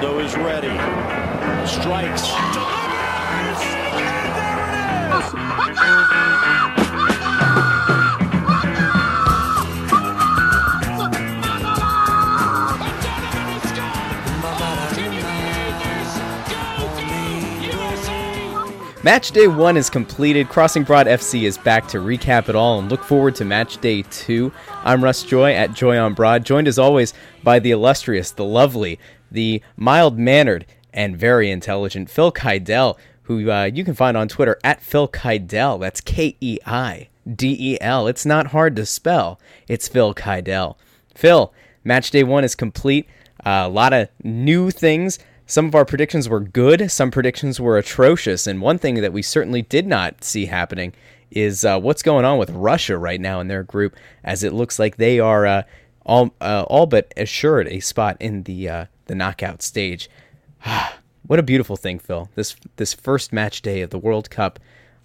Ronaldo is ready. Strikes. Delivers! And there it is! Match day one is completed. Crossing Broad FC is back to recap it all and look forward to match day two. I'm Russ Joy at Joy on Broad, joined as always by the illustrious, the lovely, the mild mannered, and very intelligent Phil Keidel, who uh, you can find on Twitter at Phil Keidel. That's K E I D E L. It's not hard to spell. It's Phil Keidel. Phil, match day one is complete. Uh, a lot of new things. Some of our predictions were good, some predictions were atrocious, and one thing that we certainly did not see happening is uh, what's going on with Russia right now in their group, as it looks like they are uh, all uh, all but assured a spot in the uh, the knockout stage. what a beautiful thing, Phil! This this first match day of the World Cup.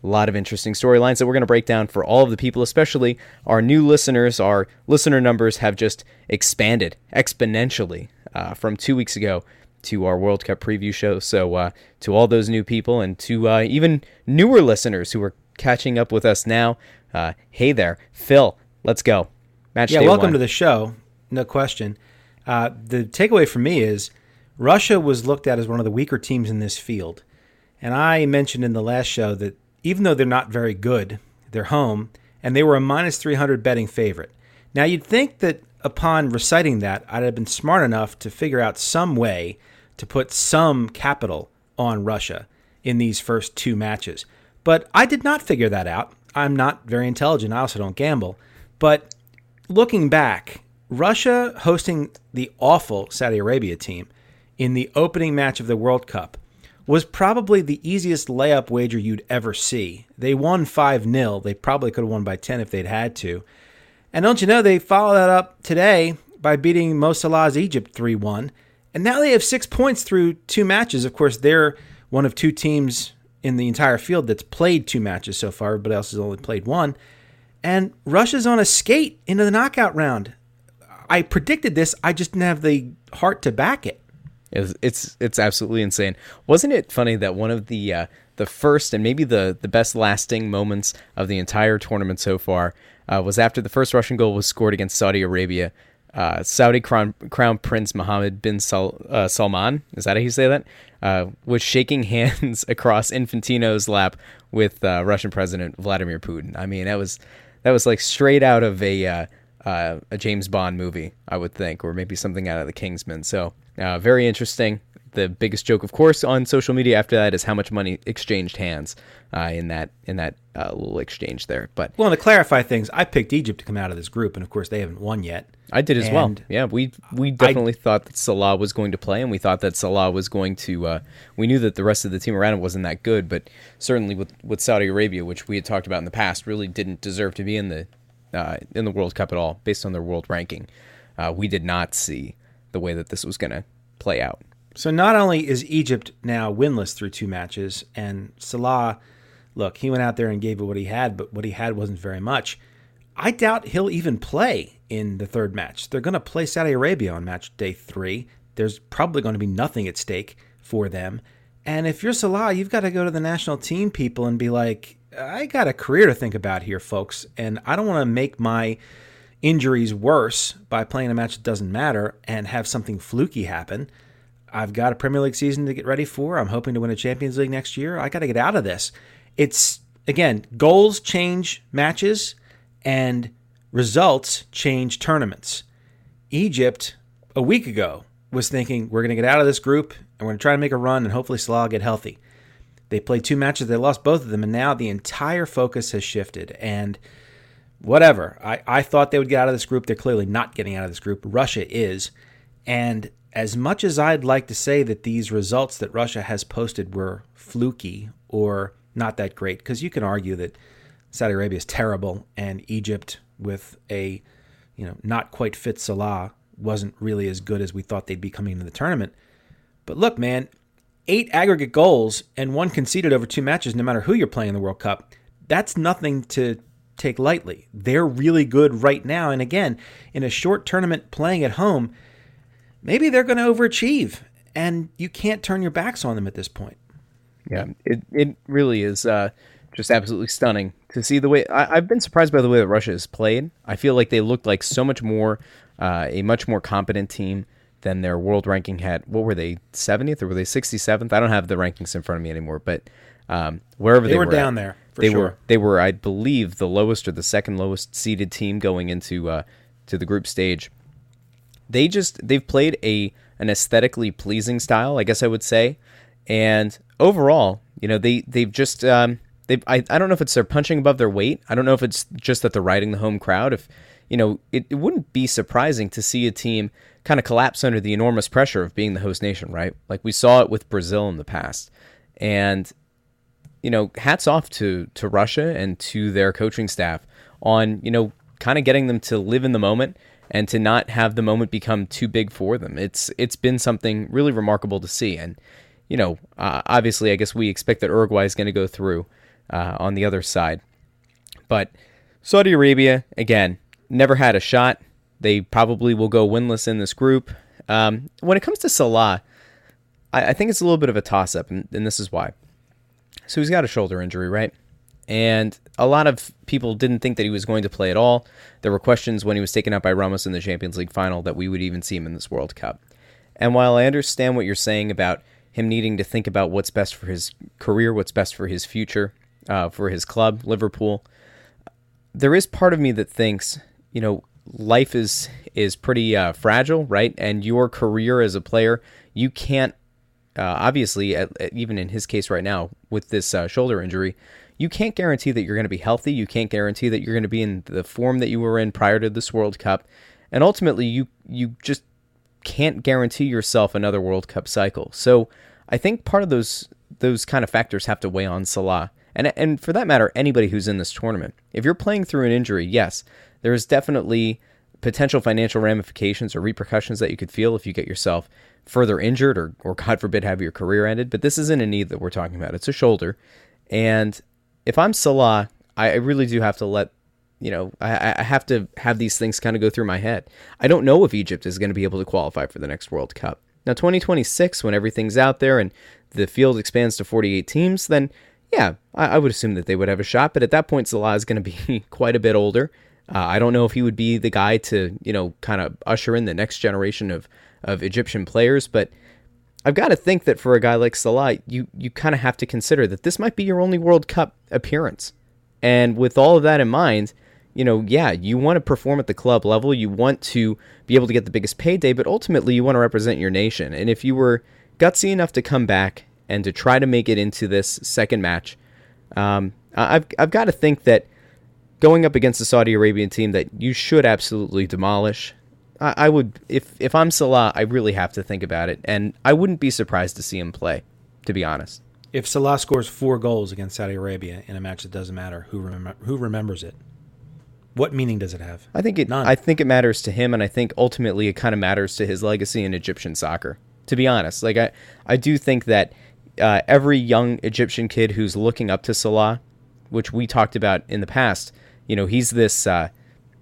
A lot of interesting storylines that we're going to break down for all of the people, especially our new listeners. Our listener numbers have just expanded exponentially uh, from two weeks ago to our World Cup preview show. So, uh, to all those new people and to uh, even newer listeners who are catching up with us now, uh, hey there, Phil, let's go. Match yeah, welcome one. to the show. No question. Uh, the takeaway for me is Russia was looked at as one of the weaker teams in this field. And I mentioned in the last show that even though they're not very good, they're home, and they were a minus 300 betting favorite. Now, you'd think that upon reciting that, I'd have been smart enough to figure out some way to put some capital on Russia in these first two matches. But I did not figure that out. I'm not very intelligent. I also don't gamble. But looking back, Russia hosting the awful Saudi Arabia team in the opening match of the World Cup was probably the easiest layup wager you'd ever see. They won 5 0. They probably could have won by 10 if they'd had to. And don't you know, they followed that up today by beating Mo Salah's Egypt 3 1 and now they have six points through two matches. Of course, they're one of two teams in the entire field that's played two matches so far. Everybody else has only played one. And Russia's on a skate into the knockout round. I predicted this. I just didn't have the heart to back it. It's it's, it's absolutely insane. Wasn't it funny that one of the uh, the first and maybe the the best lasting moments of the entire tournament so far uh, was after the first Russian goal was scored against Saudi Arabia uh, Saudi Crown, Crown Prince Mohammed bin Sal, uh, Salman, is that how you say that? Uh, was shaking hands across Infantino's lap with uh, Russian President Vladimir Putin. I mean, that was that was like straight out of a uh, uh, a James Bond movie, I would think, or maybe something out of The Kingsman. So very interesting the biggest joke, of course, on social media after that is how much money exchanged hands uh, in that in that uh, little exchange there. But well, to clarify things, I picked Egypt to come out of this group, and of course, they haven't won yet. I did as and well. Yeah, we we definitely I, thought that Salah was going to play, and we thought that Salah was going to. Uh, we knew that the rest of the team around him wasn't that good, but certainly with with Saudi Arabia, which we had talked about in the past, really didn't deserve to be in the uh, in the World Cup at all, based on their world ranking. Uh, we did not see the way that this was going to play out. So not only is Egypt now winless through two matches, and Salah, look, he went out there and gave it what he had, but what he had wasn't very much. I doubt he'll even play in the third match. They're going to play Saudi Arabia on match day three. There's probably going to be nothing at stake for them. And if you're Salah, you've got to go to the national team people and be like, I got a career to think about here, folks, and I don't want to make my injuries worse by playing a match that doesn't matter and have something fluky happen. I've got a Premier League season to get ready for. I'm hoping to win a Champions League next year. I got to get out of this. It's again, goals change matches and results change tournaments. Egypt a week ago was thinking we're going to get out of this group and we're going to try to make a run and hopefully Salah get healthy. They played two matches, they lost both of them, and now the entire focus has shifted. And whatever, I, I thought they would get out of this group. They're clearly not getting out of this group. Russia is. And as much as I'd like to say that these results that Russia has posted were fluky or not that great, because you can argue that Saudi Arabia is terrible and Egypt with a you know not quite fit Salah wasn't really as good as we thought they'd be coming into the tournament. But look, man, eight aggregate goals and one conceded over two matches, no matter who you're playing in the World Cup, that's nothing to take lightly. They're really good right now. And again, in a short tournament playing at home, maybe they're going to overachieve. and you can't turn your backs on them at this point. Yeah, it it really is uh, just absolutely stunning to see the way I, have been surprised by the way that Russia has played. I feel like they looked like so much more uh, a much more competent team than their world ranking had. What were they, 70th or were they 67th? I don't have the rankings in front of me anymore, but um, wherever they, they were, were down at, there. they sure. were they were I believe the lowest or the second lowest seeded team going into uh, to the group stage. They just they've played a an aesthetically pleasing style, I guess I would say, and overall, you know, they they've just um, they I, I don't know if it's they're punching above their weight. I don't know if it's just that they're riding the home crowd. If you know, it, it wouldn't be surprising to see a team kind of collapse under the enormous pressure of being the host nation, right? Like we saw it with Brazil in the past. And you know, hats off to to Russia and to their coaching staff on, you know, kind of getting them to live in the moment and to not have the moment become too big for them. It's it's been something really remarkable to see and you know, uh, obviously I guess we expect that Uruguay is going to go through uh, on the other side. But Saudi Arabia again, never had a shot. They probably will go winless in this group. Um, when it comes to Salah, I, I, think it's a little bit of a toss up, and, and this is why. So he's got a shoulder injury, right? And a lot of people didn't think that he was going to play at all. There were questions when he was taken out by Ramos in the Champions League final that we would even see him in this World Cup. And while I understand what you're saying about him needing to think about what's best for his career, what's best for his future, uh, for his club, Liverpool, there is part of me that thinks you know, life is is pretty uh, fragile, right? And your career as a player, you can't uh, obviously, at, at, even in his case right now with this uh, shoulder injury, you can't guarantee that you're going to be healthy. You can't guarantee that you're going to be in the form that you were in prior to this World Cup, and ultimately, you you just can't guarantee yourself another World Cup cycle. So, I think part of those those kind of factors have to weigh on Salah. And, and for that matter, anybody who's in this tournament. If you're playing through an injury, yes, there is definitely potential financial ramifications or repercussions that you could feel if you get yourself further injured or, or God forbid, have your career ended. But this isn't a knee that we're talking about, it's a shoulder. And if I'm Salah, I really do have to let you know, I, I, have to have these things kind of go through my head. I don't know if Egypt is going to be able to qualify for the next World Cup. Now, 2026, when everything's out there and the field expands to 48 teams, then yeah, I, I would assume that they would have a shot. But at that point, Salah is going to be quite a bit older. Uh, I don't know if he would be the guy to, you know, kind of usher in the next generation of, of Egyptian players, but I've got to think that for a guy like Salah, you, you kind of have to consider that this might be your only World Cup appearance. And with all of that in mind, you know, yeah, you want to perform at the club level, you want to be able to get the biggest payday, but ultimately you want to represent your nation. And if you were gutsy enough to come back and to try to make it into this second match, um, I've, I've got to think that going up against the Saudi Arabian team that you should absolutely demolish. I, I would, if if I'm Salah, I really have to think about it, and I wouldn't be surprised to see him play. To be honest, if Salah scores four goals against Saudi Arabia in a match that doesn't matter, who remem- who remembers it? What meaning does it have? I think it. None. I think it matters to him, and I think ultimately it kind of matters to his legacy in Egyptian soccer. To be honest, like I, I do think that uh, every young Egyptian kid who's looking up to Salah, which we talked about in the past, you know, he's this. Uh,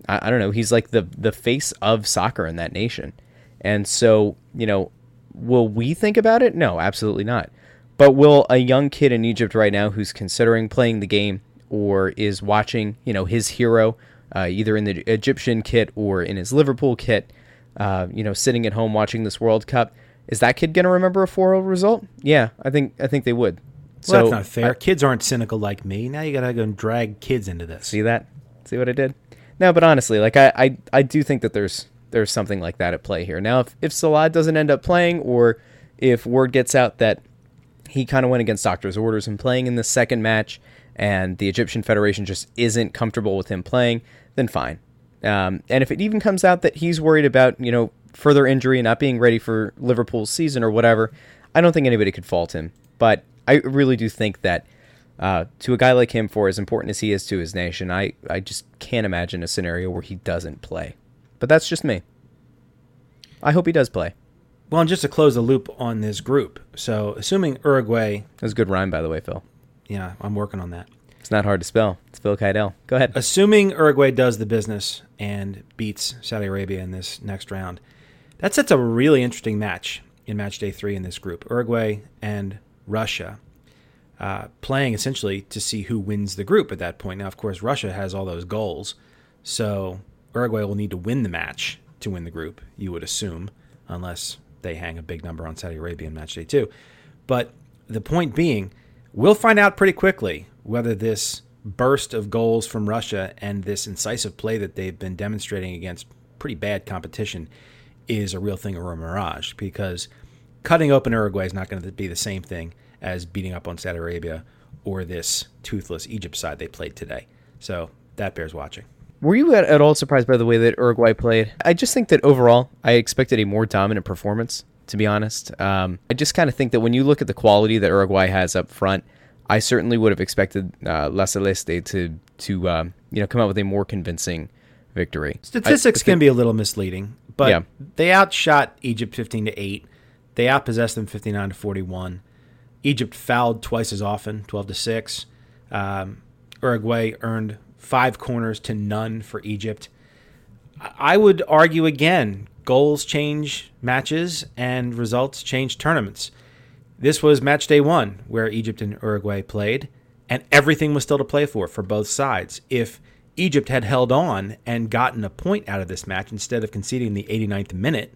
I, I don't know. He's like the the face of soccer in that nation, and so you know, will we think about it? No, absolutely not. But will a young kid in Egypt right now who's considering playing the game or is watching, you know, his hero uh, either in the Egyptian kit or in his Liverpool kit, uh, you know, sitting at home watching this World Cup, is that kid gonna remember a 4-0 result? Yeah, I think I think they would. Well, so, that's not fair. I, kids aren't cynical like me. Now you gotta go and drag kids into this. See that? See what I did? No, but honestly, like I, I, I do think that there's there's something like that at play here. Now, if if Salah doesn't end up playing, or if word gets out that he kind of went against doctor's orders and playing in the second match, and the Egyptian Federation just isn't comfortable with him playing, then fine. Um, and if it even comes out that he's worried about you know further injury and not being ready for Liverpool's season or whatever, I don't think anybody could fault him. But I really do think that uh, to a guy like him, for as important as he is to his nation, I, I just can't imagine a scenario where he doesn't play. But that's just me. I hope he does play. Well, and just to close the loop on this group, so assuming Uruguay. That's a good rhyme, by the way, Phil. Yeah, I'm working on that. It's not hard to spell. It's Phil Keidel. Go ahead. Assuming Uruguay does the business and beats Saudi Arabia in this next round, that sets a really interesting match in match day three in this group Uruguay and Russia, uh, playing essentially to see who wins the group at that point. Now, of course, Russia has all those goals, so Uruguay will need to win the match to win the group, you would assume, unless they hang a big number on Saudi Arabia in match day two. But the point being, we'll find out pretty quickly whether this burst of goals from Russia and this incisive play that they've been demonstrating against pretty bad competition is a real thing or a mirage because cutting open Uruguay is not going to be the same thing as beating up on Saudi Arabia or this toothless Egypt side they played today. So that bears watching. Were you at, at all surprised by the way that Uruguay played? I just think that overall, I expected a more dominant performance. To be honest, um, I just kind of think that when you look at the quality that Uruguay has up front, I certainly would have expected uh, La Celeste to to um, you know come out with a more convincing victory. Statistics I, can be a little misleading, but yeah. they outshot Egypt fifteen to eight. They outpossessed them fifty nine to forty one. Egypt fouled twice as often, twelve to six. Um, Uruguay earned five corners to none for Egypt. I would argue again, goals change matches and results change tournaments. This was match day one where Egypt and Uruguay played, and everything was still to play for for both sides. If Egypt had held on and gotten a point out of this match instead of conceding the 89th minute,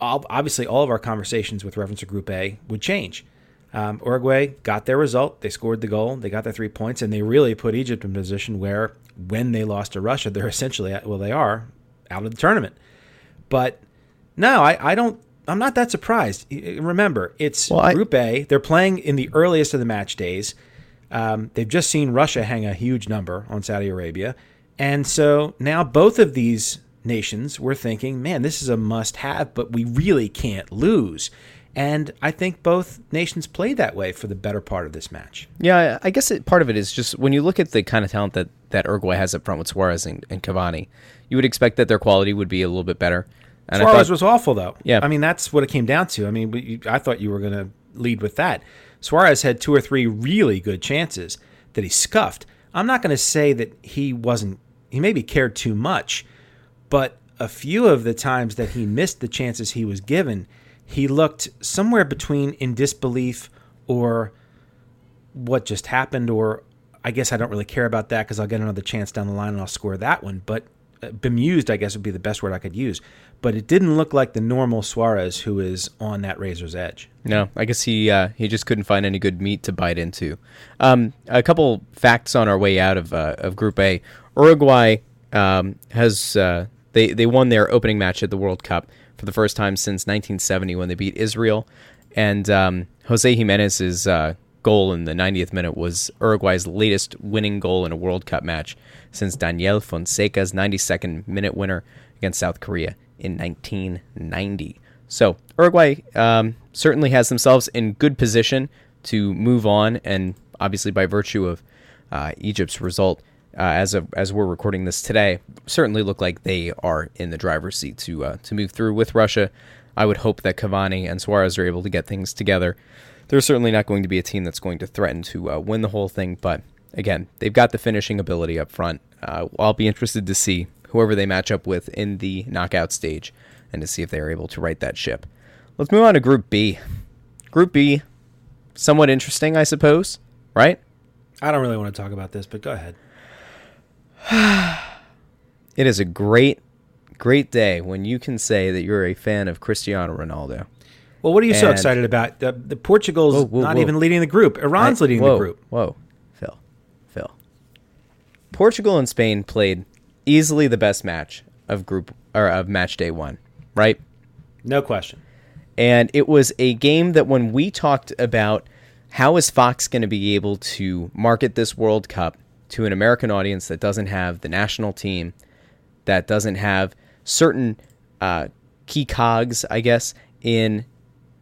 obviously all of our conversations with reference to Group A would change. Um, Uruguay got their result. They scored the goal. They got their three points, and they really put Egypt in a position where, when they lost to Russia, they're essentially, well, they are out of the tournament. But no, I, I don't. I'm not that surprised. Remember, it's well, Group A. They're playing in the earliest of the match days. Um, they've just seen Russia hang a huge number on Saudi Arabia, and so now both of these nations were thinking, "Man, this is a must-have, but we really can't lose." And I think both nations played that way for the better part of this match. Yeah, I guess it, part of it is just when you look at the kind of talent that, that Uruguay has up front with Suarez and, and Cavani, you would expect that their quality would be a little bit better. And Suarez thought, was awful, though. Yeah. I mean, that's what it came down to. I mean, I thought you were going to lead with that. Suarez had two or three really good chances that he scuffed. I'm not going to say that he wasn't, he maybe cared too much, but a few of the times that he missed the chances he was given – he looked somewhere between in disbelief or what just happened, or I guess I don't really care about that because I'll get another chance down the line and I'll score that one. But uh, bemused, I guess, would be the best word I could use. But it didn't look like the normal Suarez who is on that razor's edge. No, I guess he uh, he just couldn't find any good meat to bite into. Um, a couple facts on our way out of uh, of Group A: Uruguay um, has uh, they they won their opening match at the World Cup for the first time since 1970 when they beat Israel. And um, Jose Giménez's uh, goal in the 90th minute was Uruguay's latest winning goal in a World Cup match since Daniel Fonseca's 92nd minute winner against South Korea in 1990. So Uruguay um, certainly has themselves in good position to move on, and obviously by virtue of uh, Egypt's result, uh, as of as we're recording this today, certainly look like they are in the driver's seat to uh, to move through with Russia. I would hope that Cavani and Suarez are able to get things together. They're certainly not going to be a team that's going to threaten to uh, win the whole thing, but again, they've got the finishing ability up front. Uh, I'll be interested to see whoever they match up with in the knockout stage and to see if they are able to right that ship. Let's move on to Group B. Group B, somewhat interesting, I suppose, right? I don't really want to talk about this, but go ahead. it is a great, great day when you can say that you're a fan of Cristiano Ronaldo. Well, what are you and so excited about? The, the Portugal's whoa, whoa, not whoa. even leading the group. Iran's I, leading the group. Whoa, Phil, Phil. Portugal and Spain played easily the best match of group or of match day one, right? No question. And it was a game that when we talked about how is Fox going to be able to market this World Cup to an American audience that doesn't have the national team, that doesn't have certain uh, key cogs, I guess, in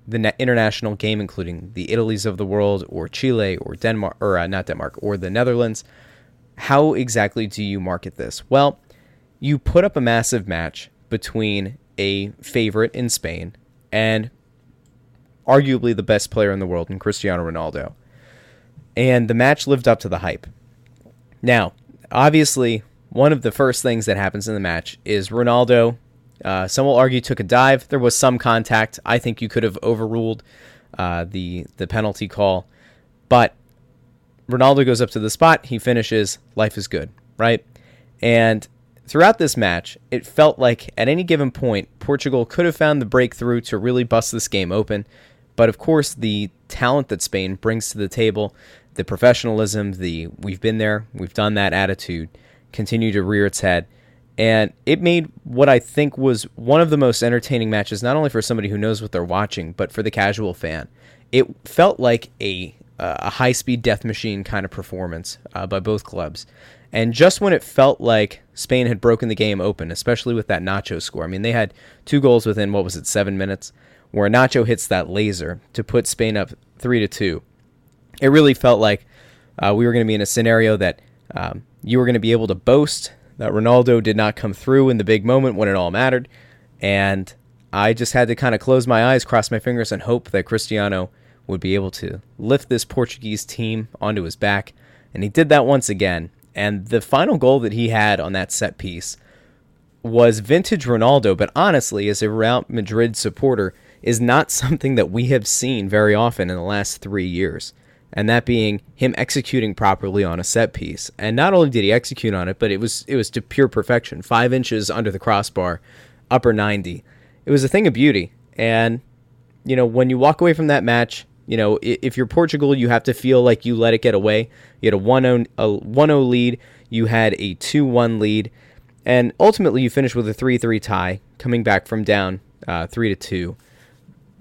the international game, including the Italies of the world, or Chile, or Denmark, or uh, not Denmark, or the Netherlands. How exactly do you market this? Well, you put up a massive match between a favorite in Spain and arguably the best player in the world in Cristiano Ronaldo. And the match lived up to the hype. Now, obviously, one of the first things that happens in the match is Ronaldo Uh, some will argue took a dive. There was some contact. I think you could have overruled uh, the the penalty call, but Ronaldo goes up to the spot. He finishes. Life is good, right? And throughout this match, it felt like at any given point, Portugal could have found the breakthrough to really bust this game open. But of course, the talent that Spain brings to the table, the professionalism, the we've been there, we've done that attitude, continue to rear its head. And it made what I think was one of the most entertaining matches, not only for somebody who knows what they're watching, but for the casual fan. It felt like a, a high speed death machine kind of performance uh, by both clubs. And just when it felt like Spain had broken the game open, especially with that Nacho score, I mean, they had two goals within, what was it, seven minutes, where Nacho hits that laser to put Spain up 3 to 2. It really felt like uh, we were going to be in a scenario that um, you were going to be able to boast that Ronaldo did not come through in the big moment when it all mattered. And I just had to kind of close my eyes, cross my fingers, and hope that Cristiano would be able to lift this Portuguese team onto his back. And he did that once again. And the final goal that he had on that set piece was vintage Ronaldo, but honestly, as a Real Madrid supporter, is not something that we have seen very often in the last three years. And that being him executing properly on a set piece. And not only did he execute on it, but it was it was to pure perfection. Five inches under the crossbar, upper ninety. It was a thing of beauty. And, you know, when you walk away from that match, you know, if you're Portugal, you have to feel like you let it get away. You had a 1 0 lead, you had a 2 1 lead, and ultimately you finished with a 3 3 tie, coming back from down uh, 3 to 2.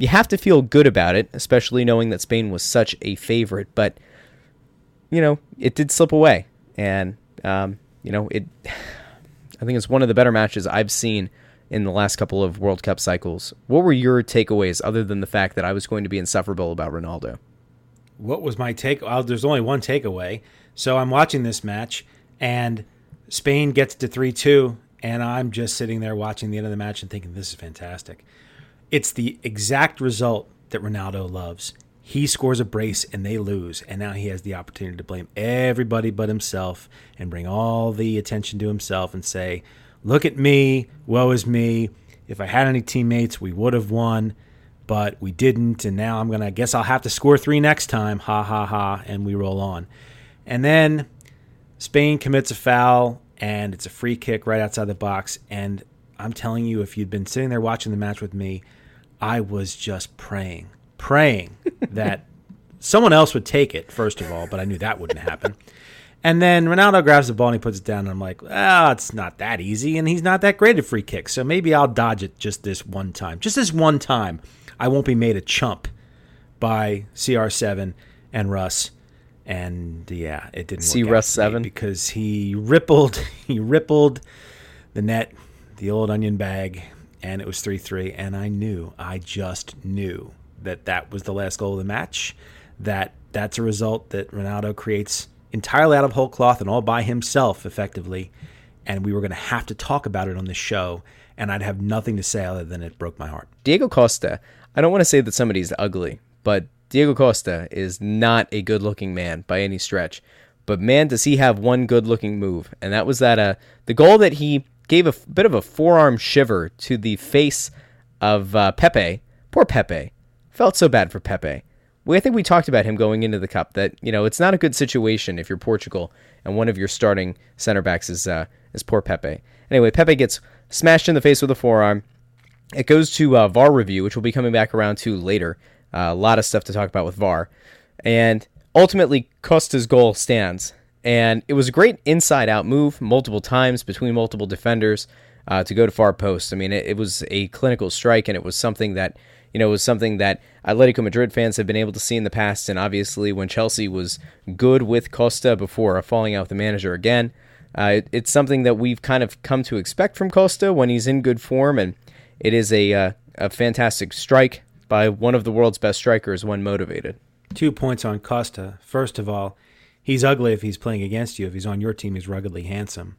You have to feel good about it, especially knowing that Spain was such a favorite, but, you know, it did slip away. And, um, you know, it. I think it's one of the better matches I've seen in the last couple of World Cup cycles. What were your takeaways other than the fact that I was going to be insufferable about Ronaldo? What was my take? Well, there's only one takeaway. So I'm watching this match, and Spain gets to 3 2, and I'm just sitting there watching the end of the match and thinking, this is fantastic. It's the exact result that Ronaldo loves. He scores a brace and they lose, and now he has the opportunity to blame everybody but himself and bring all the attention to himself and say, look at me, woe is me. If I had any teammates, we would have won, but we didn't. And now I'm going to, I guess I'll have to score three next time. Ha ha ha. And we roll on. And then Spain commits a foul, and it's a free kick right outside the box. And I'm telling you, if you'd been sitting there watching the match with me, I was just praying, praying that someone else would take it, first of all, but I knew that wouldn't happen. And then Ronaldo grabs the ball and he puts it down. And I'm like, oh, it's not that easy. And he's not that great at free kicks. So maybe I'll dodge it just this one time. Just this one time. I won't be made a chump by CR7 and Russ. And yeah, it didn't See work Russ out for me 7? because he rippled, he rippled the net, the old onion bag, and it was 3 3. And I knew, I just knew that that was the last goal of the match. That that's a result that Ronaldo creates entirely out of whole cloth and all by himself, effectively. And we were going to have to talk about it on this show. And I'd have nothing to say other than it broke my heart. Diego Costa, I don't want to say that somebody's ugly, but Diego Costa is not a good looking man by any stretch. But man, does he have one good looking move. And that was that uh, the goal that he gave a bit of a forearm shiver to the face of uh, Pepe. Poor Pepe. Felt so bad for Pepe. We, I think we talked about him going into the cup that you know it's not a good situation if you're Portugal and one of your starting center backs is uh, is poor Pepe. Anyway, Pepe gets smashed in the face with a forearm. It goes to uh, VAR review, which we'll be coming back around to later. Uh, a lot of stuff to talk about with VAR, and ultimately Costa's goal stands. And it was a great inside-out move, multiple times between multiple defenders uh, to go to far post. I mean, it, it was a clinical strike, and it was something that you know, was something that Atletico Madrid fans have been able to see in the past. And obviously, when Chelsea was good with Costa before falling out with the manager again, uh, it, it's something that we've kind of come to expect from Costa when he's in good form. And it is a, uh, a fantastic strike by one of the world's best strikers when motivated. Two points on Costa. First of all, he's ugly if he's playing against you. If he's on your team, he's ruggedly handsome.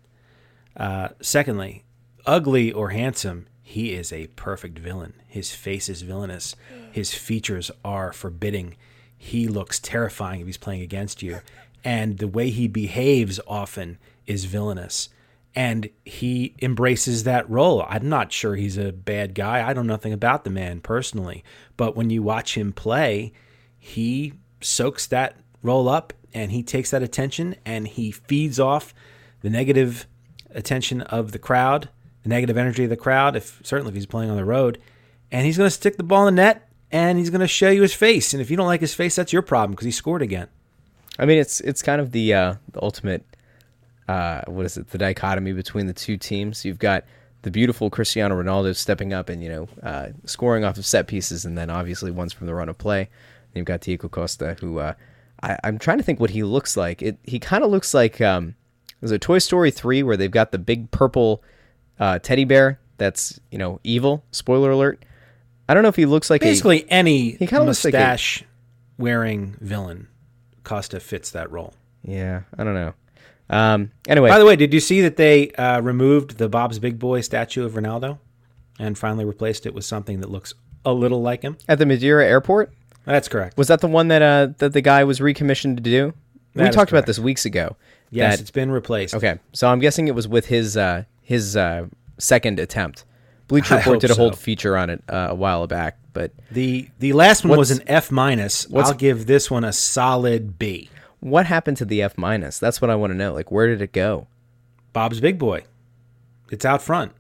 Uh, secondly, ugly or handsome, he is a perfect villain. His face is villainous. His features are forbidding. He looks terrifying if he's playing against you. And the way he behaves often is villainous. and he embraces that role. I'm not sure he's a bad guy. I know nothing about the man personally, but when you watch him play, he soaks that role up and he takes that attention and he feeds off the negative attention of the crowd, the negative energy of the crowd. If certainly if he's playing on the road, and he's going to stick the ball in the net and he's going to show you his face. And if you don't like his face, that's your problem because he scored again. I mean, it's it's kind of the uh, the ultimate uh, what is it? The dichotomy between the two teams. You've got the beautiful Cristiano Ronaldo stepping up and you know uh, scoring off of set pieces, and then obviously ones from the run of play. You've got Diego Costa, who uh, I, am trying to think what he looks like. It he kind of looks like um, there's a Toy Story three where they've got the big purple uh, teddy bear that's you know evil. Spoiler alert. I don't know if he looks like basically a, any he kind of mustache like wearing villain. Costa fits that role. Yeah, I don't know. Um, anyway, by the way, did you see that they uh, removed the Bob's Big Boy statue of Ronaldo and finally replaced it with something that looks a little like him at the Madeira airport? That's correct. Was that the one that uh, that the guy was recommissioned to do? That we talked about this weeks ago. Yes, that, it's been replaced. Okay, so I'm guessing it was with his uh, his uh, second attempt. Bleacher Report did a whole so. feature on it uh, a while back, but the the last one was an F minus. I'll give this one a solid B. What happened to the F minus? That's what I want to know. Like, where did it go? Bob's Big Boy. It's out front.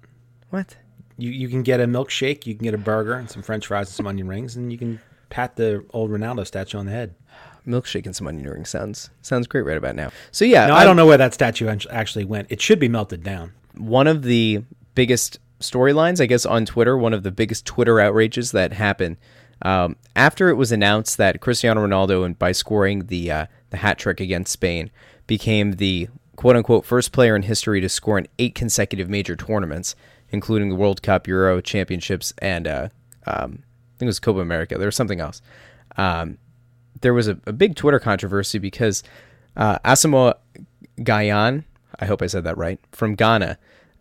What? You you can get a milkshake, you can get a burger and some French fries and some onion rings, and you can pat the old Ronaldo statue on the head. Milkshake and some onion rings sounds sounds great right about now. So yeah, no, I don't know where that statue actually went. It should be melted down. One of the biggest storylines, I guess, on Twitter, one of the biggest Twitter outrages that happened um, after it was announced that Cristiano Ronaldo, and by scoring the uh, the hat trick against Spain, became the quote unquote first player in history to score in eight consecutive major tournaments, including the World Cup, Euro, Championships, and uh, um, think it was Copa America. There was something else. Um, there was a, a, big Twitter controversy because uh, Asamoah Gyan, I hope I said that right, from Ghana,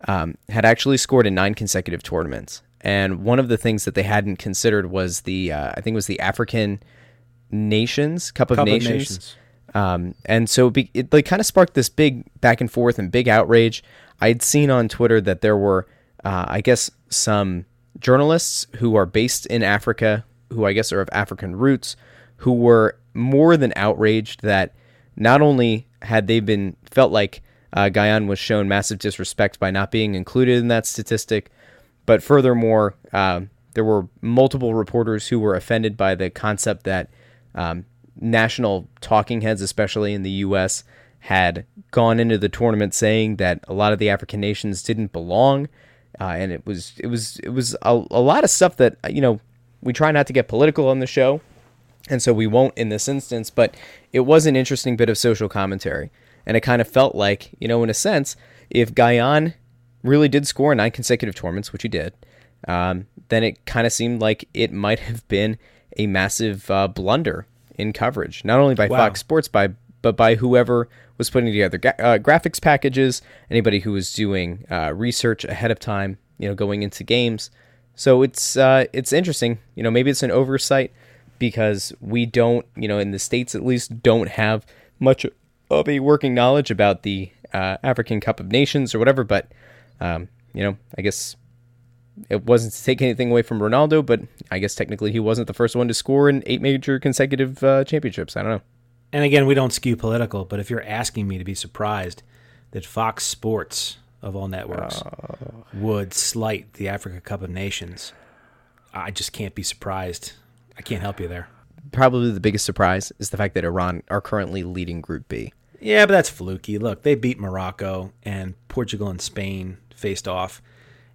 um, had actually scored in nine consecutive tournaments. And one of the things that they hadn't considered was the, uh, I think it was the African Nations Cup of Cup Nations. Of Nations. Um, and so it, it like kind of sparked this big back and forth and big outrage. I'd seen on Twitter that there were, uh, I guess, some journalists who are based in Africa, who I guess are of African roots, who were more than outraged that not only had they been felt like uh, Gyan was shown massive disrespect by not being included in that statistic, but furthermore, uh, there were multiple reporters who were offended by the concept that um, national talking heads, especially in the U.S., had gone into the tournament saying that a lot of the African nations didn't belong, uh, and it was it was it was a, a lot of stuff that you know we try not to get political on the show, and so we won't in this instance. But it was an interesting bit of social commentary, and it kind of felt like you know in a sense if Gyan really did score nine consecutive tournaments, which he did, um, then it kind of seemed like it might have been a massive uh, blunder in coverage, not only by wow. Fox Sports, by but by whoever was putting together ga- uh, graphics packages, anybody who was doing uh, research ahead of time, you know, going into games. So it's uh, it's interesting. You know, maybe it's an oversight because we don't, you know, in the states at least, don't have much of a working knowledge about the uh, African Cup of Nations or whatever. But um, you know, I guess it wasn't to take anything away from Ronaldo, but I guess technically he wasn't the first one to score in eight major consecutive uh, championships. I don't know. And again, we don't skew political, but if you're asking me to be surprised that Fox Sports of all networks uh, would slight the Africa Cup of Nations, I just can't be surprised. I can't help you there. Probably the biggest surprise is the fact that Iran are currently leading Group B. Yeah, but that's fluky. Look, they beat Morocco and Portugal and Spain faced off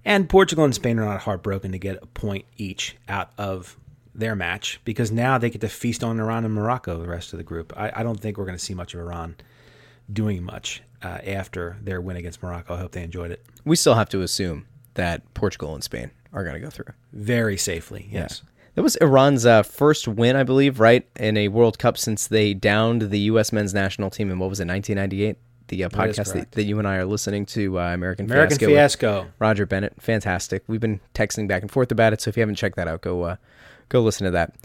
and Portugal and Spain are not heartbroken to get a point each out of their match because now they get to feast on Iran and Morocco the rest of the group. I, I don't think we're going to see much of Iran doing much uh, after their win against Morocco. I hope they enjoyed it. We still have to assume that Portugal and Spain are going to go through very safely. Yes. Yeah. That was Iran's uh, first win, I believe, right, in a World Cup since they downed the U.S. men's national team in what was it, 1998? the uh, podcast that, that, you and I are listening to, uh, American, American Fiasco. Fiasco. Roger Bennett, fantastic. We've been texting back and forth about it, so if you haven't checked that out, go uh, go listen to that.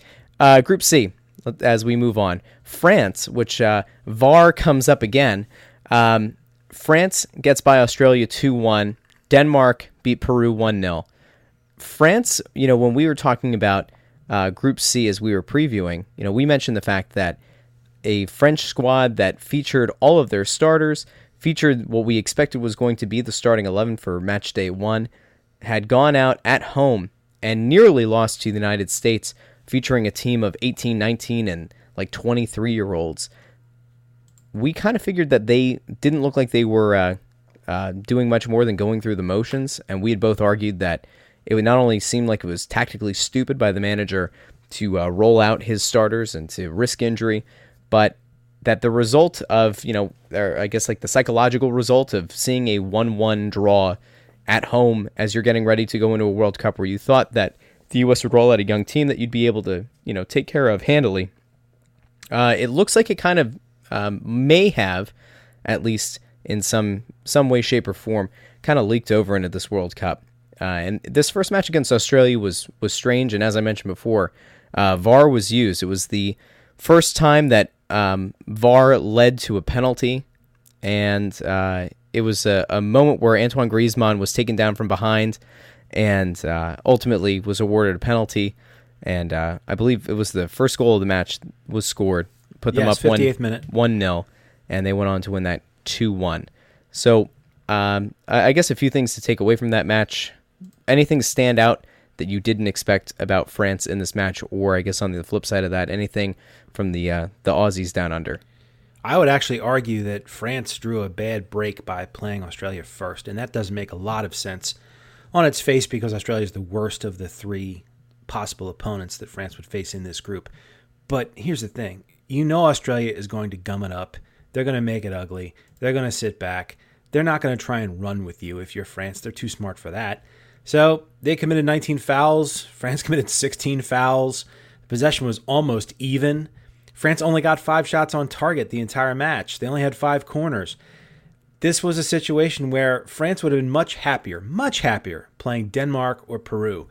Uh, Group C, as we move on, France, which uh, VAR comes up again. Um, France gets by Australia 2 1. Denmark beat Peru 1 0. France, you know, when we were talking about uh, Group C as we were previewing, you know, we mentioned the fact that a French squad that featured all of their starters, featured what we expected was going to be the starting 11 for match day one, had gone out at home and nearly lost to the United States, featuring a team of 18, 19, and like 23 year olds. We kind of figured that they didn't look like they were uh, uh, doing much more than going through the motions, and we had both argued that it would not only seem like it was tactically stupid by the manager to uh, roll out his starters and to risk injury, but that the result of, you know, or I guess like the psychological result of seeing a 1 1 draw at home as you're getting ready to go into a World Cup where you thought that the U.S. would roll out a young team that you'd be able to, you know, take care of handily. Uh, it looks like it kind of um, may have, at least in some some way, shape, or form, kind of leaked over into this World Cup. Uh, and this first match against Australia was was strange, and as I mentioned before, uh, VAR was used. It was the first time that um, VAR led to a penalty, and uh, it was a, a, moment where Antoine Griezmann was taken down from behind, and uh, ultimately was awarded a penalty. And uh, I believe it was the first goal of the match was scored, put them yes, up one minute. one nil, and they went on to win that two one. So um, I, I guess a few things to take away from that match. Anything stand out that you didn't expect about France in this match, or I guess on the flip side of that, anything from the uh, the Aussies down under? I would actually argue that France drew a bad break by playing Australia first, and that doesn't make a lot of sense on its face because Australia is the worst of the three possible opponents that France would face in this group. But here's the thing you know, Australia is going to gum it up, they're going to make it ugly, they're going to sit back. They're not going to try and run with you if you're France. They're too smart for that. So they committed 19 fouls. France committed 16 fouls. Possession was almost even. France only got five shots on target the entire match. They only had five corners. This was a situation where France would have been much happier, much happier playing Denmark or Peru,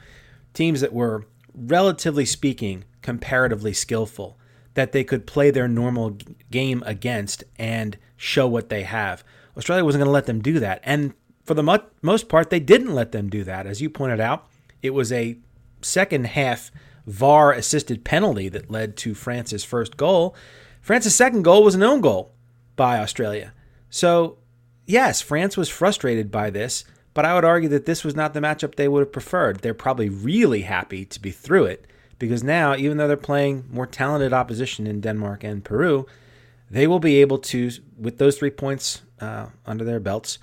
teams that were, relatively speaking, comparatively skillful, that they could play their normal game against and show what they have. Australia wasn't going to let them do that. And for the most part, they didn't let them do that. As you pointed out, it was a second half VAR assisted penalty that led to France's first goal. France's second goal was an own goal by Australia. So, yes, France was frustrated by this, but I would argue that this was not the matchup they would have preferred. They're probably really happy to be through it because now, even though they're playing more talented opposition in Denmark and Peru, they will be able to, with those three points uh, under their belts,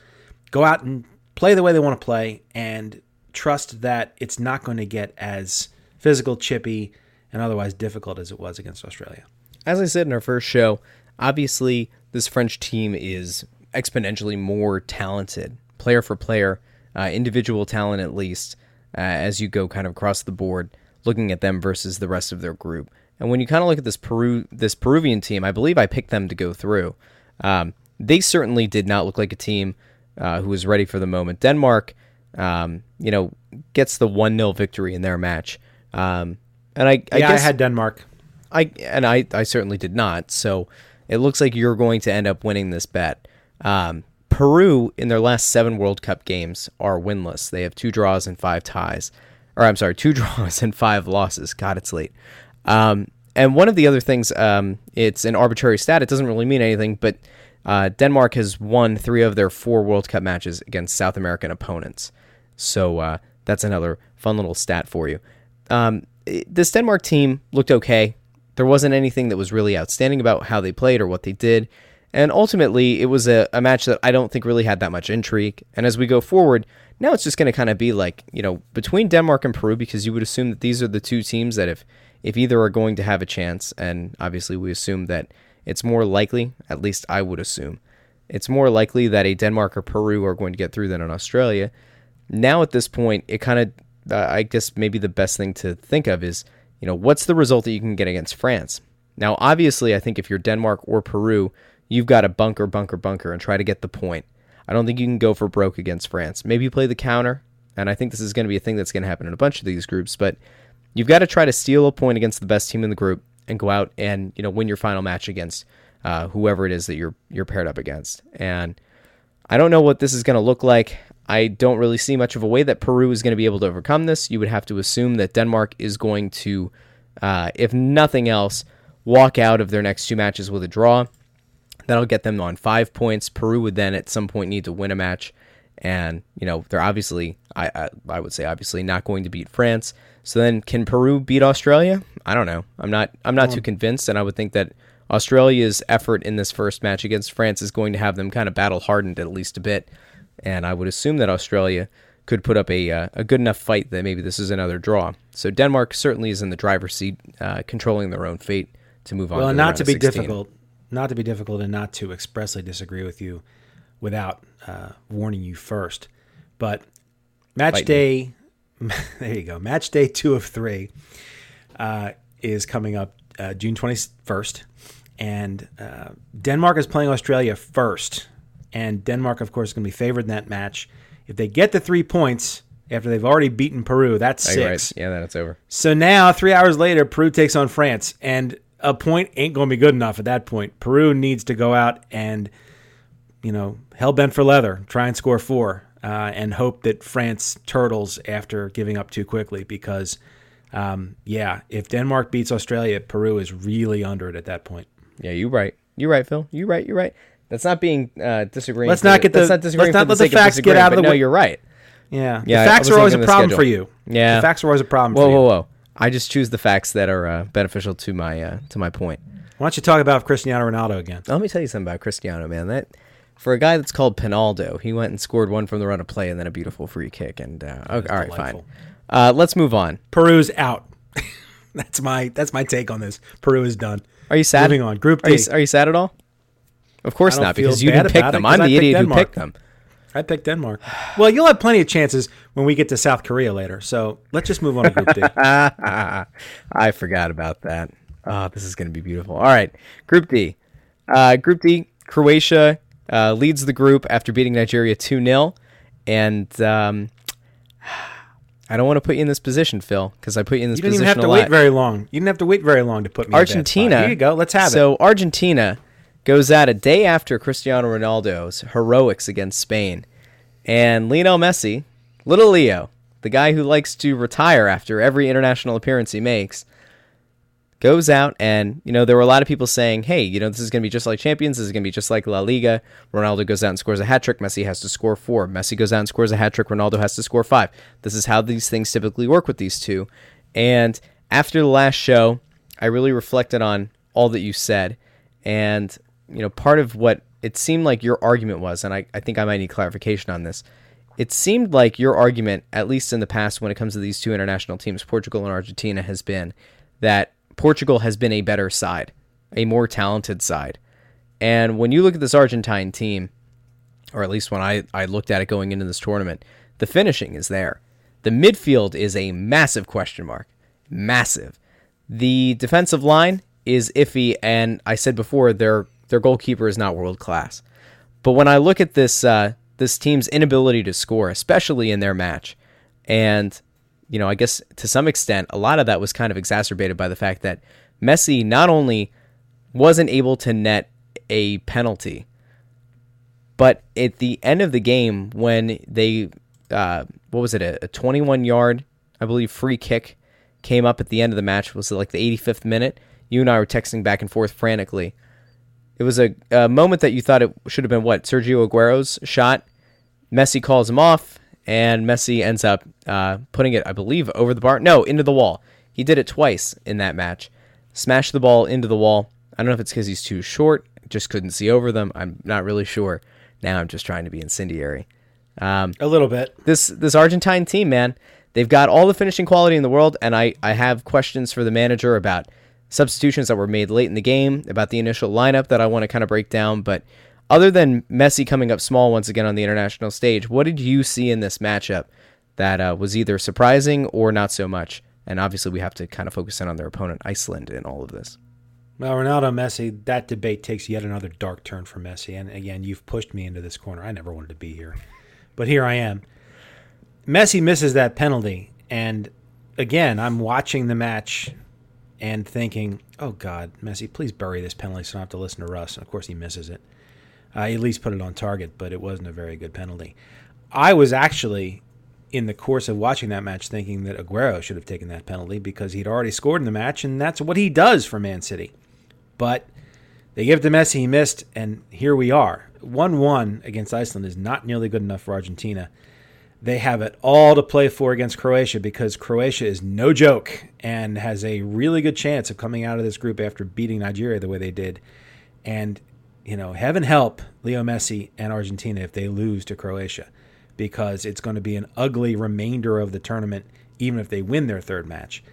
go out and play the way they want to play and trust that it's not going to get as physical, chippy, and otherwise difficult as it was against Australia. As I said in our first show, obviously this French team is exponentially more talented, player for player, uh, individual talent at least, uh, as you go kind of across the board, looking at them versus the rest of their group. And when you kind of look at this Peru, this Peruvian team, I believe I picked them to go through. Um, they certainly did not look like a team uh, who was ready for the moment. Denmark, um, you know, gets the one 0 victory in their match. Um, and I, I yeah, guess I had Denmark. I and I, I certainly did not. So it looks like you're going to end up winning this bet. Um, Peru in their last seven World Cup games are winless. They have two draws and five ties, or I'm sorry, two draws and five losses. God, it's late. Um, and one of the other things, um, it's an arbitrary stat. It doesn't really mean anything, but uh, Denmark has won three of their four World Cup matches against South American opponents. So uh, that's another fun little stat for you. Um, this Denmark team looked okay. There wasn't anything that was really outstanding about how they played or what they did. And ultimately, it was a, a match that I don't think really had that much intrigue. And as we go forward, now it's just going to kind of be like, you know, between Denmark and Peru, because you would assume that these are the two teams that if, if either are going to have a chance, and obviously we assume that it's more likely, at least I would assume, it's more likely that a Denmark or Peru are going to get through than an Australia. Now at this point, it kind of I guess maybe the best thing to think of is, you know, what's the result that you can get against France? Now, obviously, I think if you're Denmark or Peru, you've got to bunker, bunker, bunker and try to get the point. I don't think you can go for broke against France. Maybe you play the counter, and I think this is going to be a thing that's going to happen in a bunch of these groups, but you've got to try to steal a point against the best team in the group and go out and, you know, win your final match against uh, whoever it is that you're you're paired up against. And I don't know what this is going to look like. I don't really see much of a way that Peru is going to be able to overcome this. You would have to assume that Denmark is going to, uh, if nothing else, walk out of their next two matches with a draw. That'll get them on five points. Peru would then at some point need to win a match, and you know they're obviously, I I, I would say obviously not going to beat France. So then, can Peru beat Australia? I don't know. I'm not I'm not too convinced, and I would think that Australia's effort in this first match against France is going to have them kind of battle hardened at least a bit, and I would assume that Australia could put up a uh, a good enough fight that maybe this is another draw. So Denmark certainly is in the driver's seat, uh, controlling their own fate to move on. Well, not to be 16. difficult, not to be difficult, and not to expressly disagree with you without uh, warning you first. But match Fight day, there you go. Match day two of three uh, is coming up uh, June twenty first, and uh, Denmark is playing Australia first, and Denmark, of course, is going to be favored in that match. If they get the three points after they've already beaten Peru, that's six. right. Yeah, then it's over. So now, three hours later, Peru takes on France, and a point ain't going to be good enough at that point. Peru needs to go out and, you know, hell bent for leather, try and score four, uh, and hope that France turtles after giving up too quickly. Because, um, yeah, if Denmark beats Australia, Peru is really under it at that point. Yeah, you're right. You're right, Phil. You're right. You're right. That's not being uh, disagreeing. Let's not get that's the- not disagreeing let's not let the facts get out of the No, way- you're right. Yeah, Yeah, the facts are always a problem schedule. for you. Yeah. the facts are always a problem Whoa, for you. whoa, whoa! I just choose the facts that are uh, beneficial to my uh, to my point. Why don't you talk about Cristiano Ronaldo again? Let me tell you something about Cristiano, man. That for a guy that's called Penaldo, he went and scored one from the run of play and then a beautiful free kick. And uh, okay, all right, delightful. fine. Uh, let's move on. Peru's out. that's my that's my take on this. Peru is done. Are you sad? Moving on. Group Are you, are you sad at all? Of course don't because you didn't pick them. I'm the idiot who picked them. I picked Denmark. Well, you'll have plenty of chances when we get to South Korea later. So let's just move on to Group D. I forgot about that. Oh, this is going to be beautiful. All right, Group D. Uh, group D, Croatia uh, leads the group after beating Nigeria 2 0. And um, I don't want to put you in this position, Phil, because I put you in this position. You didn't position have to wait very long. You didn't have to wait very long to put me. in a bad spot. Argentina. Here you go. Let's have so it. So, Argentina goes out a day after Cristiano Ronaldo's heroics against Spain, and Lionel Messi, little Leo, the guy who likes to retire after every international appearance he makes, goes out and you know there were a lot of people saying, "Hey, you know this is going to be just like Champions. This is going to be just like La Liga." Ronaldo goes out and scores a hat trick. Messi has to score four. Messi goes out and scores a hat trick. Ronaldo has to score five. This is how these things typically work with these two. And after the last show, I really reflected on all that you said, and you know part of what it seemed like your argument was, and I, I think I might need clarification on this. It seemed like your argument, at least in the past, when it comes to these two international teams, Portugal and Argentina, has been that Portugal has been a better side, a more talented side. And when you look at this Argentine team, or at least when I, I looked at it going into this tournament, the finishing is there. The midfield is a massive question mark. Massive. The defensive line is iffy, and I said before their their goalkeeper is not world class. But when I look at this uh, this team's inability to score, especially in their match, and you know, I guess to some extent, a lot of that was kind of exacerbated by the fact that Messi not only wasn't able to net a penalty, but at the end of the game, when they, uh, what was it, a, a 21 yard, I believe, free kick came up at the end of the match, was it like the 85th minute? You and I were texting back and forth frantically. It was a, a moment that you thought it should have been what? Sergio Aguero's shot. Messi calls him off, and Messi ends up uh, putting it, I believe, over the bar. No, into the wall. He did it twice in that match. Smashed the ball into the wall. I don't know if it's because he's too short, just couldn't see over them. I'm not really sure. Now I'm just trying to be incendiary. A little bit. This this Argentine team, man, they've got all the finishing quality in the world, and I, I have questions for the manager about substitutions that were made late in the game, about the initial lineup that I want to kind of break down. But other than Messi coming up small once again on the international stage, what did you see in this matchup that uh, was either surprising or not so much? And obviously, we have to kind of focus in on their opponent, Iceland, in all of this. Well, Ronaldo, Messi, that debate takes yet another dark turn for Messi. And again, you've pushed me into this corner. I never wanted to be here, but here I am. Messi misses that penalty, and again, I'm watching the match and thinking, "Oh God, Messi, please bury this penalty so I don't have to listen to Russ." And of course, he misses it. Uh, he at least put it on target, but it wasn't a very good penalty. I was actually in the course of watching that match thinking that Aguero should have taken that penalty because he'd already scored in the match, and that's what he does for Man City. But they give it to Messi, he missed, and here we are. 1 1 against Iceland is not nearly good enough for Argentina. They have it all to play for against Croatia because Croatia is no joke and has a really good chance of coming out of this group after beating Nigeria the way they did. And, you know, heaven help Leo Messi and Argentina if they lose to Croatia because it's going to be an ugly remainder of the tournament, even if they win their third match.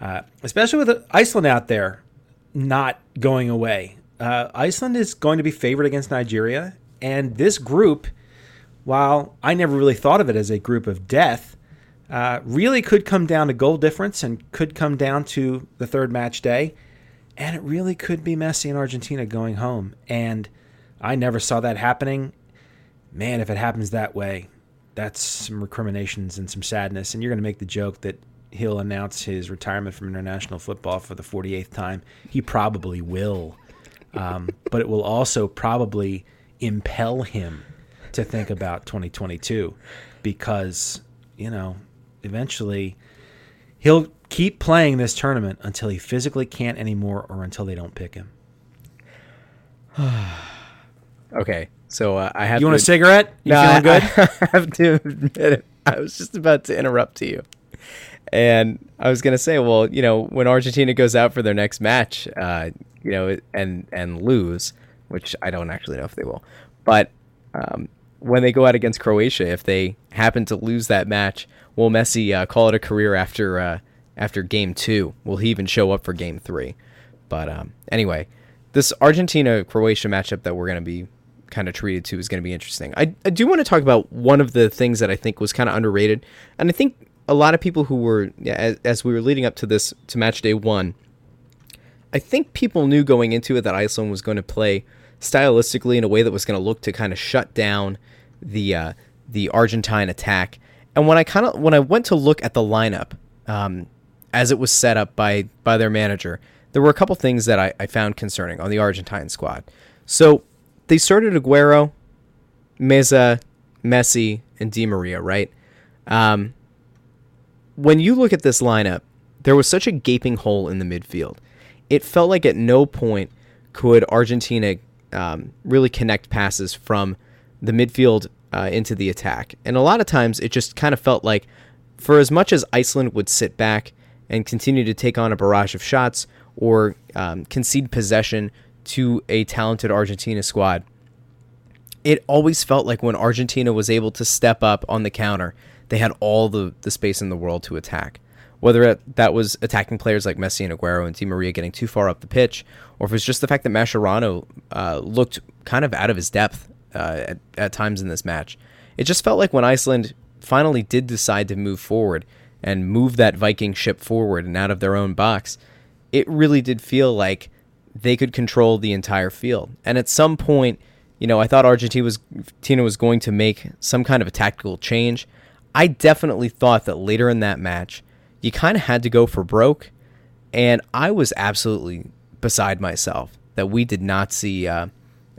Uh, especially with Iceland out there not going away. Uh, Iceland is going to be favored against Nigeria, and this group while I never really thought of it as a group of death, uh, really could come down to goal difference and could come down to the third match day. And it really could be Messi and Argentina going home. And I never saw that happening. Man, if it happens that way, that's some recriminations and some sadness. And you're going to make the joke that he'll announce his retirement from international football for the 48th time. He probably will. Um, but it will also probably impel him to think about 2022 because, you know, eventually he'll keep playing this tournament until he physically can't anymore or until they don't pick him. okay, so uh, I have. You to, want a cigarette? You no, feeling I, good? I have to admit it. I was just about to interrupt you. And I was gonna say, well, you know, when Argentina goes out for their next match, uh, you know, and and lose, which I don't actually know if they will, but um, when they go out against Croatia, if they happen to lose that match, will Messi uh, call it a career after uh, after game two? Will he even show up for game three? But um, anyway, this Argentina Croatia matchup that we're going to be kind of treated to is going to be interesting. I, I do want to talk about one of the things that I think was kind of underrated, and I think a lot of people who were as, as we were leading up to this to match day one, I think people knew going into it that Iceland was going to play stylistically in a way that was going to look to kind of shut down the uh, the Argentine attack. And when I kind of when I went to look at the lineup um, as it was set up by by their manager, there were a couple things that I, I found concerning on the Argentine squad. So they started Aguero, Meza, Messi, and Di Maria, right? Um, when you look at this lineup, there was such a gaping hole in the midfield. It felt like at no point could Argentina um, really connect passes from the midfield uh, into the attack. And a lot of times it just kind of felt like, for as much as Iceland would sit back and continue to take on a barrage of shots or um, concede possession to a talented Argentina squad, it always felt like when Argentina was able to step up on the counter, they had all the, the space in the world to attack. Whether that was attacking players like Messi and Aguero and Di Maria getting too far up the pitch, or if it was just the fact that Mascherano uh, looked kind of out of his depth uh, at, at times in this match. It just felt like when Iceland finally did decide to move forward and move that Viking ship forward and out of their own box, it really did feel like they could control the entire field. And at some point, you know, I thought Argentina was Tina was going to make some kind of a tactical change. I definitely thought that later in that match, you kind of had to go for broke, and I was absolutely beside myself that we did not see uh,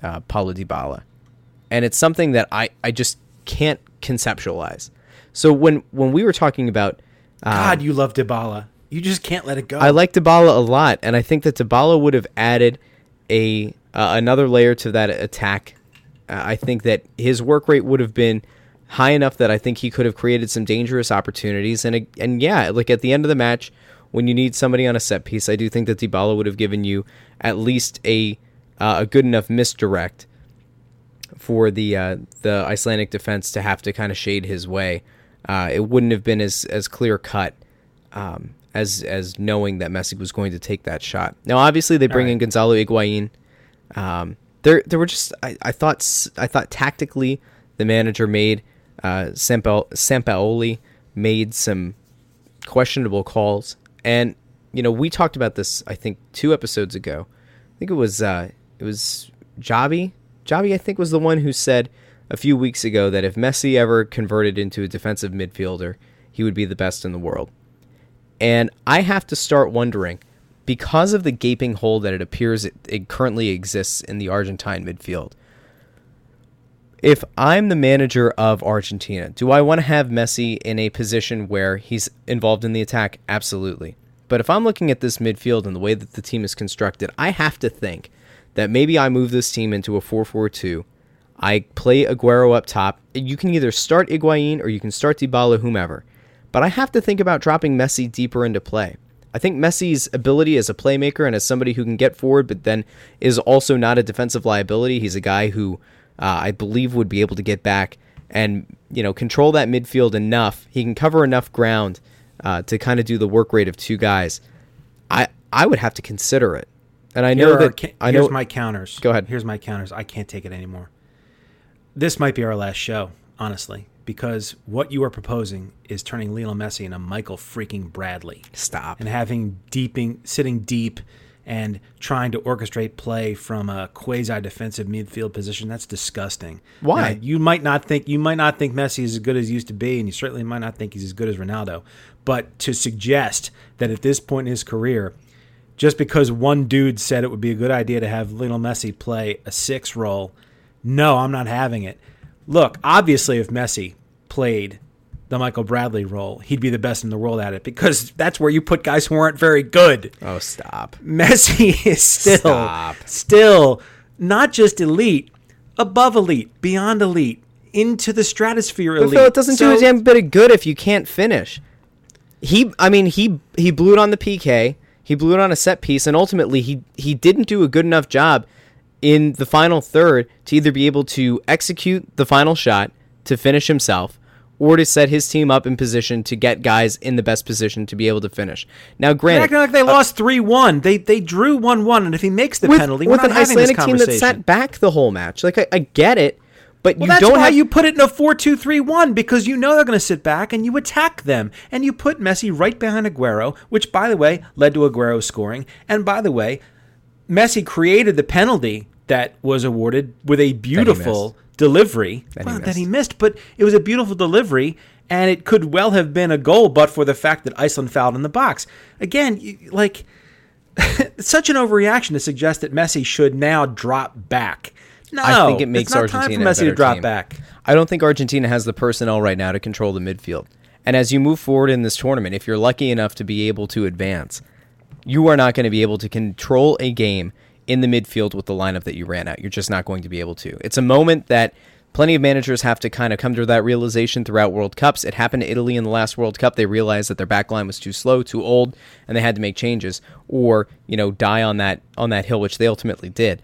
uh, Paulo Dybala, and it's something that I, I just can't conceptualize. So when when we were talking about um, God, you love Dybala, you just can't let it go. I like Dybala a lot, and I think that Dybala would have added a uh, another layer to that attack. Uh, I think that his work rate would have been high enough that I think he could have created some dangerous opportunities. And and yeah, like at the end of the match, when you need somebody on a set piece, I do think that Dybala would have given you at least a uh, a good enough misdirect for the uh, the Icelandic defense to have to kind of shade his way. Uh, it wouldn't have been as as clear cut um, as as knowing that Messi was going to take that shot. Now, obviously, they bring right. in Gonzalo Higuain. Um, there, there were just I, I thought I thought tactically the manager made uh, Sampaoli made some questionable calls, and you know we talked about this. I think two episodes ago. I think it was uh, it was Javi. Javi, I think, was the one who said a few weeks ago that if Messi ever converted into a defensive midfielder, he would be the best in the world. And I have to start wondering, because of the gaping hole that it appears it, it currently exists in the Argentine midfield, if I'm the manager of Argentina, do I want to have Messi in a position where he's involved in the attack? Absolutely. But if I'm looking at this midfield and the way that the team is constructed, I have to think that maybe I move this team into a 4 4 2. I play Aguero up top. You can either start Higuain or you can start Dybala, whomever. But I have to think about dropping Messi deeper into play. I think Messi's ability as a playmaker and as somebody who can get forward, but then is also not a defensive liability. He's a guy who uh, I believe would be able to get back and you know control that midfield enough. He can cover enough ground uh, to kind of do the work rate of two guys. I I would have to consider it, and I know that ca- I here's know my counters. Go ahead. Here's my counters. I can't take it anymore. This might be our last show, honestly, because what you are proposing is turning Lionel Messi into Michael freaking Bradley. stop. and having deeping sitting deep and trying to orchestrate play from a quasi defensive midfield position that's disgusting. Why? Now, you might not think you might not think Messi is as good as he used to be and you certainly might not think he's as good as Ronaldo. But to suggest that at this point in his career just because one dude said it would be a good idea to have Lionel Messi play a six role no I'm not having it. Look obviously if Messi played the Michael Bradley role, he'd be the best in the world at it because that's where you put guys who aren't very good. Oh, stop. Messi is still Stop. still not just elite, above elite, beyond elite, into the stratosphere But elite. Phil, it doesn't do So- a damn bit of good if you can't finish. He, I mean, he he blew it on the PK. He blew it on a set piece, and ultimately, he he didn't do a good enough job in the final third to either be able to execute the final shot to finish himself, or to set his team up in position to get guys in the best position to be able to finish. Now, granted, acting like they uh, lost three one. They they drew one one, and if he makes the with, penalty, with we're an not having this Icelandic team that sat back the whole match, like I, I get it, but Well, you that's don't why have you put it in a 4-2-3-1 because you know they're going to sit back and you attack them and you put Messi right behind Aguero, which by the way led to Aguero scoring. And by the way, Messi created the penalty that was awarded with a beautiful delivery That he well, that missed. he missed, but it was a beautiful delivery and it could well have been a goal but for the fact that Iceland fouled in the box. Again, like such an overreaction to suggest that Messi should now drop back. No, I think it makes it's not Argentina time for Messi to drop team. back. I don't think Argentina has the personnel right now to control the midfield. And as you move forward in this tournament, if you're lucky enough to be able to advance, you are not going to be able to control a game in the midfield with the lineup that you ran out. You're just not going to be able to. It's a moment that plenty of managers have to kind of come to that realization throughout World Cups. It happened to Italy in the last World Cup. They realized that their back line was too slow, too old, and they had to make changes or, you know, die on that on that hill, which they ultimately did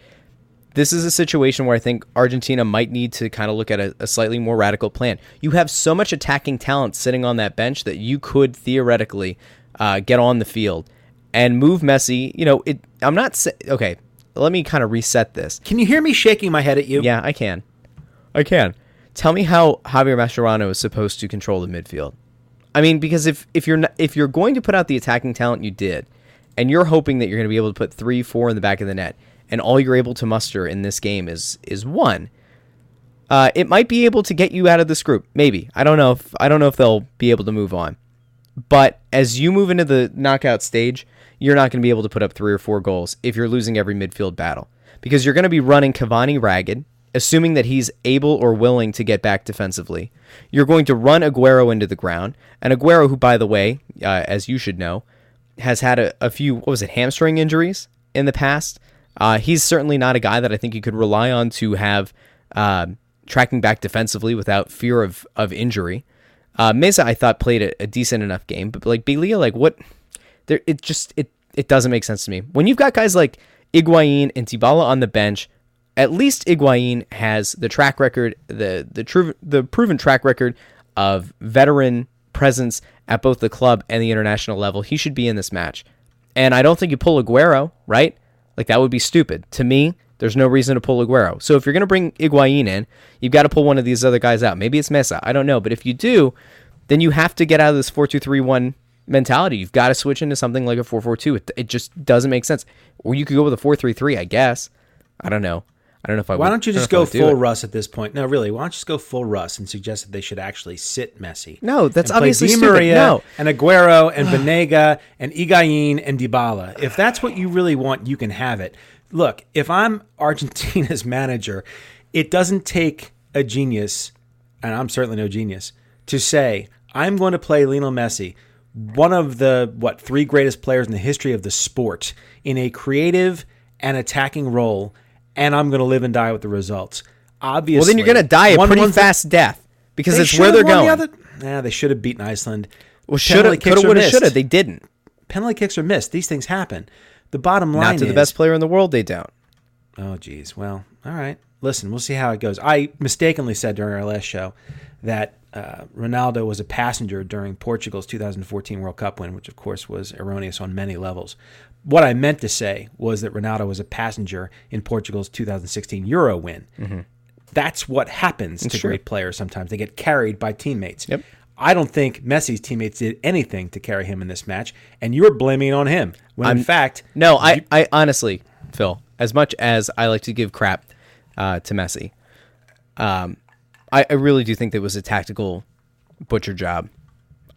this is a situation where I think Argentina might need to kind of look at a, a slightly more radical plan. You have so much attacking talent sitting on that bench that you could theoretically uh, get on the field and move Messi. You know, it. I'm not okay. Let me kind of reset this. Can you hear me shaking my head at you? Yeah, I can. I can. Tell me how Javier Mascherano is supposed to control the midfield. I mean, because if if you're not, if you're going to put out the attacking talent you did, and you're hoping that you're going to be able to put three, four in the back of the net, and all you're able to muster in this game is is one, uh, it might be able to get you out of this group. Maybe I don't know if I don't know if they'll be able to move on. But as you move into the knockout stage, you're not going to be able to put up three or four goals if you're losing every midfield battle because you're going to be running Cavani ragged, assuming that he's able or willing to get back defensively. You're going to run Aguero into the ground, and Aguero, who, by the way, uh, as you should know, has had a, a few what was it hamstring injuries in the past. Uh, he's certainly not a guy that I think you could rely on to have uh, tracking back defensively without fear of of injury. Uh, Meza, I thought played a, a decent enough game, but like Biglia, like what? There, it just it it doesn't make sense to me. When you've got guys like Higuain and Dybala on the bench, at least Higuain has the track record, the the true the proven track record of veteran presence at both the club and the international level. He should be in this match, and I don't think you pull Aguero, right? Like that would be stupid to me. There's no reason to pull Aguero. So if you're going to bring Higuain in, you've got to pull one of these other guys out. Maybe it's Meza. I don't know. But if you do, then you have to get out of this 4 2 3 1 mentality. You've got to switch into something like a 4 4 2. It, it just doesn't make sense. Or you could go with a 4 3 3, I guess. I don't know. I don't know if I Why would- don't you just go full. Russ at this point? No, really. Why don't you just go full Russ and suggest that they should actually sit Messi? No, that's obviously Di. Maria No. and Aguero and Banega and Higuain and Dybala. If that's what you really want, you can have it. Look, if I'm Argentina's manager, it doesn't take a genius, and I'm certainly no genius, to say I'm going to play Lionel Messi, one of the what three greatest players in the history of the sport, in a creative and attacking role, and I'm going to live and die with the results. Obviously, Well, then you're going to die a one pretty fast death because it's where they're going. the other- Nah, they should have beaten Iceland. well, should have, could have, would have, should have. They didn't. Penalty kicks are missed. These things happen. The bottom line Not to the best player in the world. They don't. Oh, geez. Well, all right. Listen, we'll see how it goes. I mistakenly said during our last show that uh, Ronaldo was a passenger during Portugal's 2014 World Cup win, which of course was erroneous on many levels. What I meant to say was that Ronaldo was a passenger in Portugal's 2016 Euro win. That's what happens to true. great players sometimes. They get carried by teammates. Yep. I don't think Messi's teammates did anything to carry him in this match, and you're blaming it on him. When in fact, No, I, I honestly, Phil, as much as I like to give crap uh, to Messi, um, I, I really do think that was a tactical butcher job.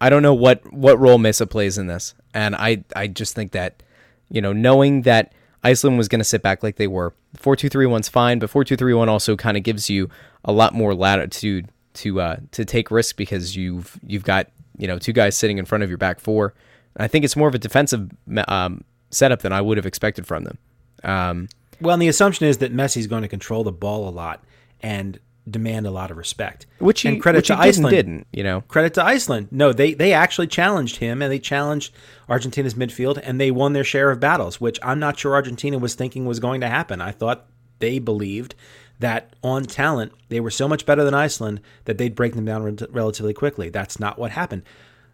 I don't know what, what role Meza plays in this, and I, I just think that, you know, knowing that Iceland was going to sit back like they were, four two three one's fine, but four two three one also kind of gives you a lot more latitude to uh, to take risks because you've you've got you know two guys sitting in front of your back four. I think it's more of a defensive um, setup than I would have expected from them. Um, Well, and the assumption is that Messi's going to control the ball a lot and demand a lot of respect. which he, and credit to Iceland. didn't, you know. Credit to Iceland. No, they they actually challenged him and they challenged Argentina's midfield and they won their share of battles, which I'm not sure Argentina was thinking was going to happen. I thought they believed that on talent they were so much better than Iceland that they'd break them down rel- relatively quickly. That's not what happened.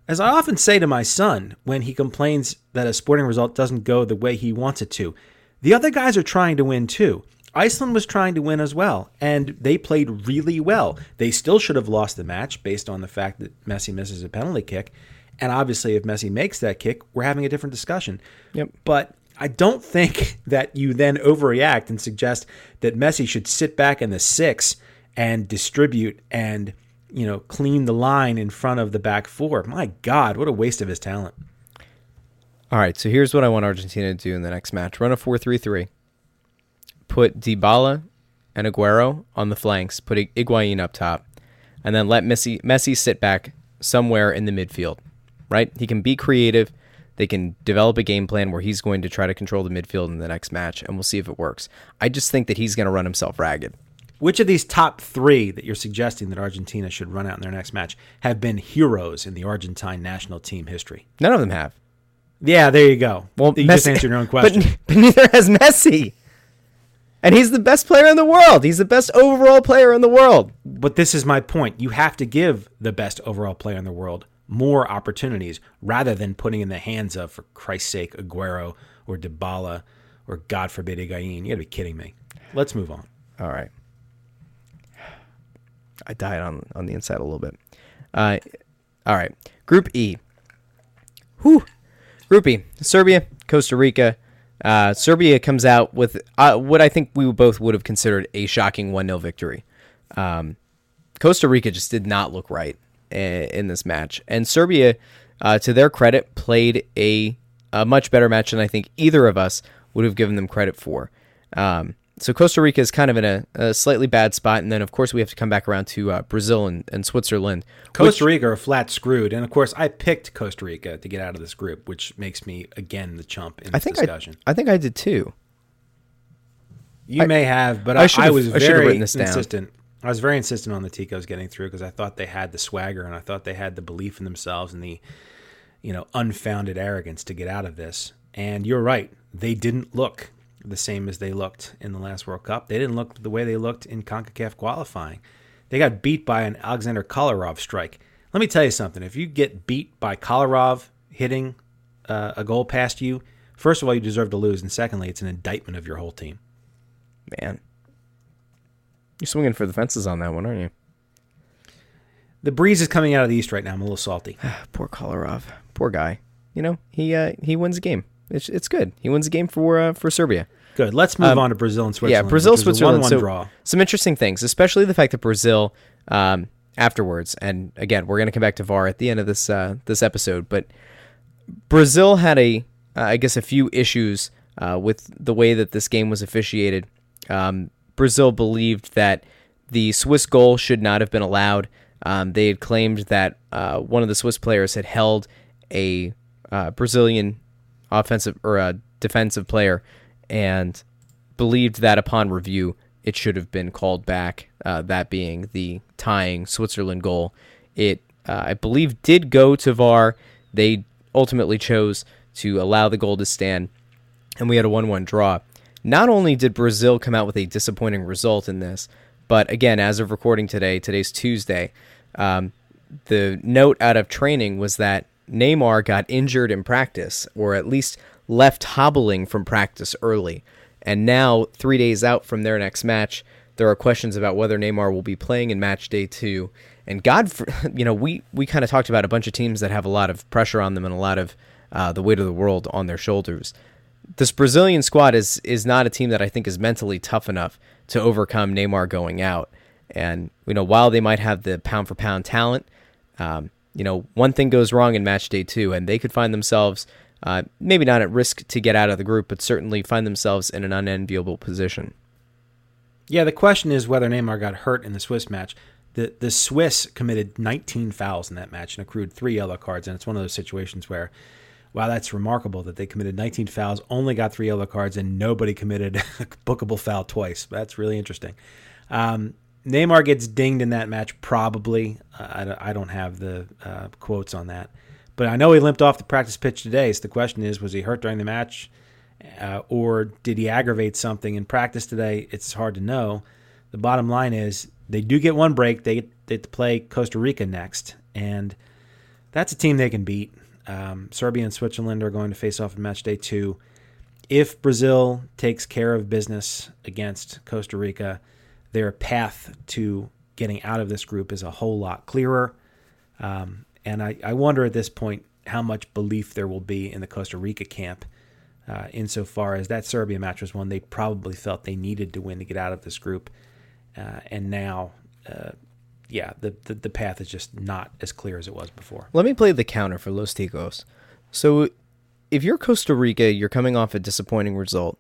As I often say to my son when he complains that a sporting result doesn't go the way he wants it to, the other guys are trying to win too. Iceland was trying to win as well, and they played really well. They still should have lost the match based on the fact that Messi misses a penalty kick. And obviously, if Messi makes that kick, we're having a different discussion. Yep. But I don't think that you then overreact and suggest that Messi should sit back in the six and distribute and you know clean the line in front of the back four. My God, what a waste of his talent. All right, so here's what I want Argentina to do in the next match: run a four-three-three. Put Dybala and Aguero on the flanks. Put Higuain up top, and then let Messi Messi sit back somewhere in the midfield. Right? He can be creative. They can develop a game plan where he's going to try to control the midfield in the next match, and we'll see if it works. I just think that he's going to run himself ragged. Which of these top three that you're suggesting that Argentina should run out in their next match have been heroes in the Argentine national team history? None of them have. Yeah, there you go. Well, you Messi, just answered your own question. But, but neither has Messi. And he's the best player in the world. He's the best overall player in the world. But this is my point. You have to give the best overall player in the world more opportunities rather than putting in the hands of, for Christ's sake, Aguero or Dybala or God forbid Higuain. You got to be kidding me. Let's move on. All right. I died on on the inside a little bit. Uh, all right. Group E. Whew. Group E. Serbia, Costa Rica. Uh, Serbia comes out with uh, what I think we both would have considered a shocking 1 0 victory. Um, Costa Rica just did not look right i- in this match. And Serbia, uh, to their credit, played a, a much better match than I think either of us would have given them credit for. Um, so Costa Rica is kind of in a, a slightly bad spot. And then, of course, we have to come back around to uh, Brazil and, and Switzerland. Costa Rica are flat screwed. And of course, I picked Costa Rica to get out of this group, which makes me, again, the chump in I this discussion. I, I think I did too. You may have, but I I, I was very insistent. I was very insistent on the Ticos getting through because I thought they had the swagger and I thought they had the belief in themselves and the, you know, unfounded arrogance to get out of this. And you're right; they didn't look the same as they looked in the last World Cup. They didn't look the way they looked in Concacaf qualifying. They got beat by an Alexander Kolarov strike. Let me tell you something: if you get beat by Kolarov hitting uh, a goal past you, first of all, you deserve to lose, and secondly, it's an indictment of your whole team. Man. You're swinging for the fences on that one, aren't you? The breeze is coming out of the east right now. I'm a little salty. Poor Kolarov. Poor guy. You know, he uh, he wins a game. It's, it's good. He wins a game for uh, for Serbia. Good. Let's move on to Brazil and Switzerland. Um, yeah, Brazil, which was a Switzerland. 1-1 So draw. some interesting things, especially the fact that Brazil um, afterwards, and again, we're going to come back to VAR at the end of this uh, this episode, but Brazil had a, uh, I guess, a few issues uh, with the way that this game was officiated. Um, Brazil believed that the Swiss goal should not have been allowed. Um, they had claimed that uh, one of the Swiss players had held a uh, Brazilian offensive or a defensive player and believed that upon review it should have been called back. Uh, that being the tying Switzerland goal. It uh, I believe did go to VAR. They ultimately chose to allow the goal to stand, and we had a one-one draw. Not only did Brazil come out with a disappointing result in this, but again, as of recording today, today's Tuesday, um, the note out of training was that Neymar got injured in practice, or at least left hobbling from practice early. And now, three days out from their next match, there are questions about whether Neymar will be playing in match day two. And God, you know, we, we kind of talked about a bunch of teams that have a lot of pressure on them and a lot of uh, the weight of the world on their shoulders. This Brazilian squad is is not a team that I think is mentally tough enough to overcome Neymar going out. And you know, while they might have the pound for pound talent, um, you know, one thing goes wrong in match day two, and they could find themselves uh, maybe not at risk to get out of the group, but certainly find themselves in an unenviable position. Yeah, the question is whether Neymar got hurt in the Swiss match. The the Swiss committed 19 fouls in that match and accrued three yellow cards, and it's one of those situations where, wow, that's remarkable that they committed 19 fouls, only got three yellow cards, and nobody committed a bookable foul twice. That's really interesting. Um, Neymar gets dinged in that match, probably. I, I don't have the uh, quotes on that. But I know he limped off the practice pitch today. So the question is, was he hurt during the match, uh, or did he aggravate something in practice today? It's hard to know. The bottom line is they do get one break. They get to play Costa Rica next, and that's a team they can beat. Um, Serbia and Switzerland are going to face off in match day two. If Brazil takes care of business against Costa Rica, their path to getting out of this group is a whole lot clearer. Um, and I, I wonder at this point how much belief there will be in the Costa Rica camp, uh, insofar as that Serbia match was one they probably felt they needed to win to get out of this group. Uh, and now, uh, yeah, the, the, the path is just not as clear as it was before. Let me play the counter for Los Ticos. So, if you're Costa Rica, you're coming off a disappointing result.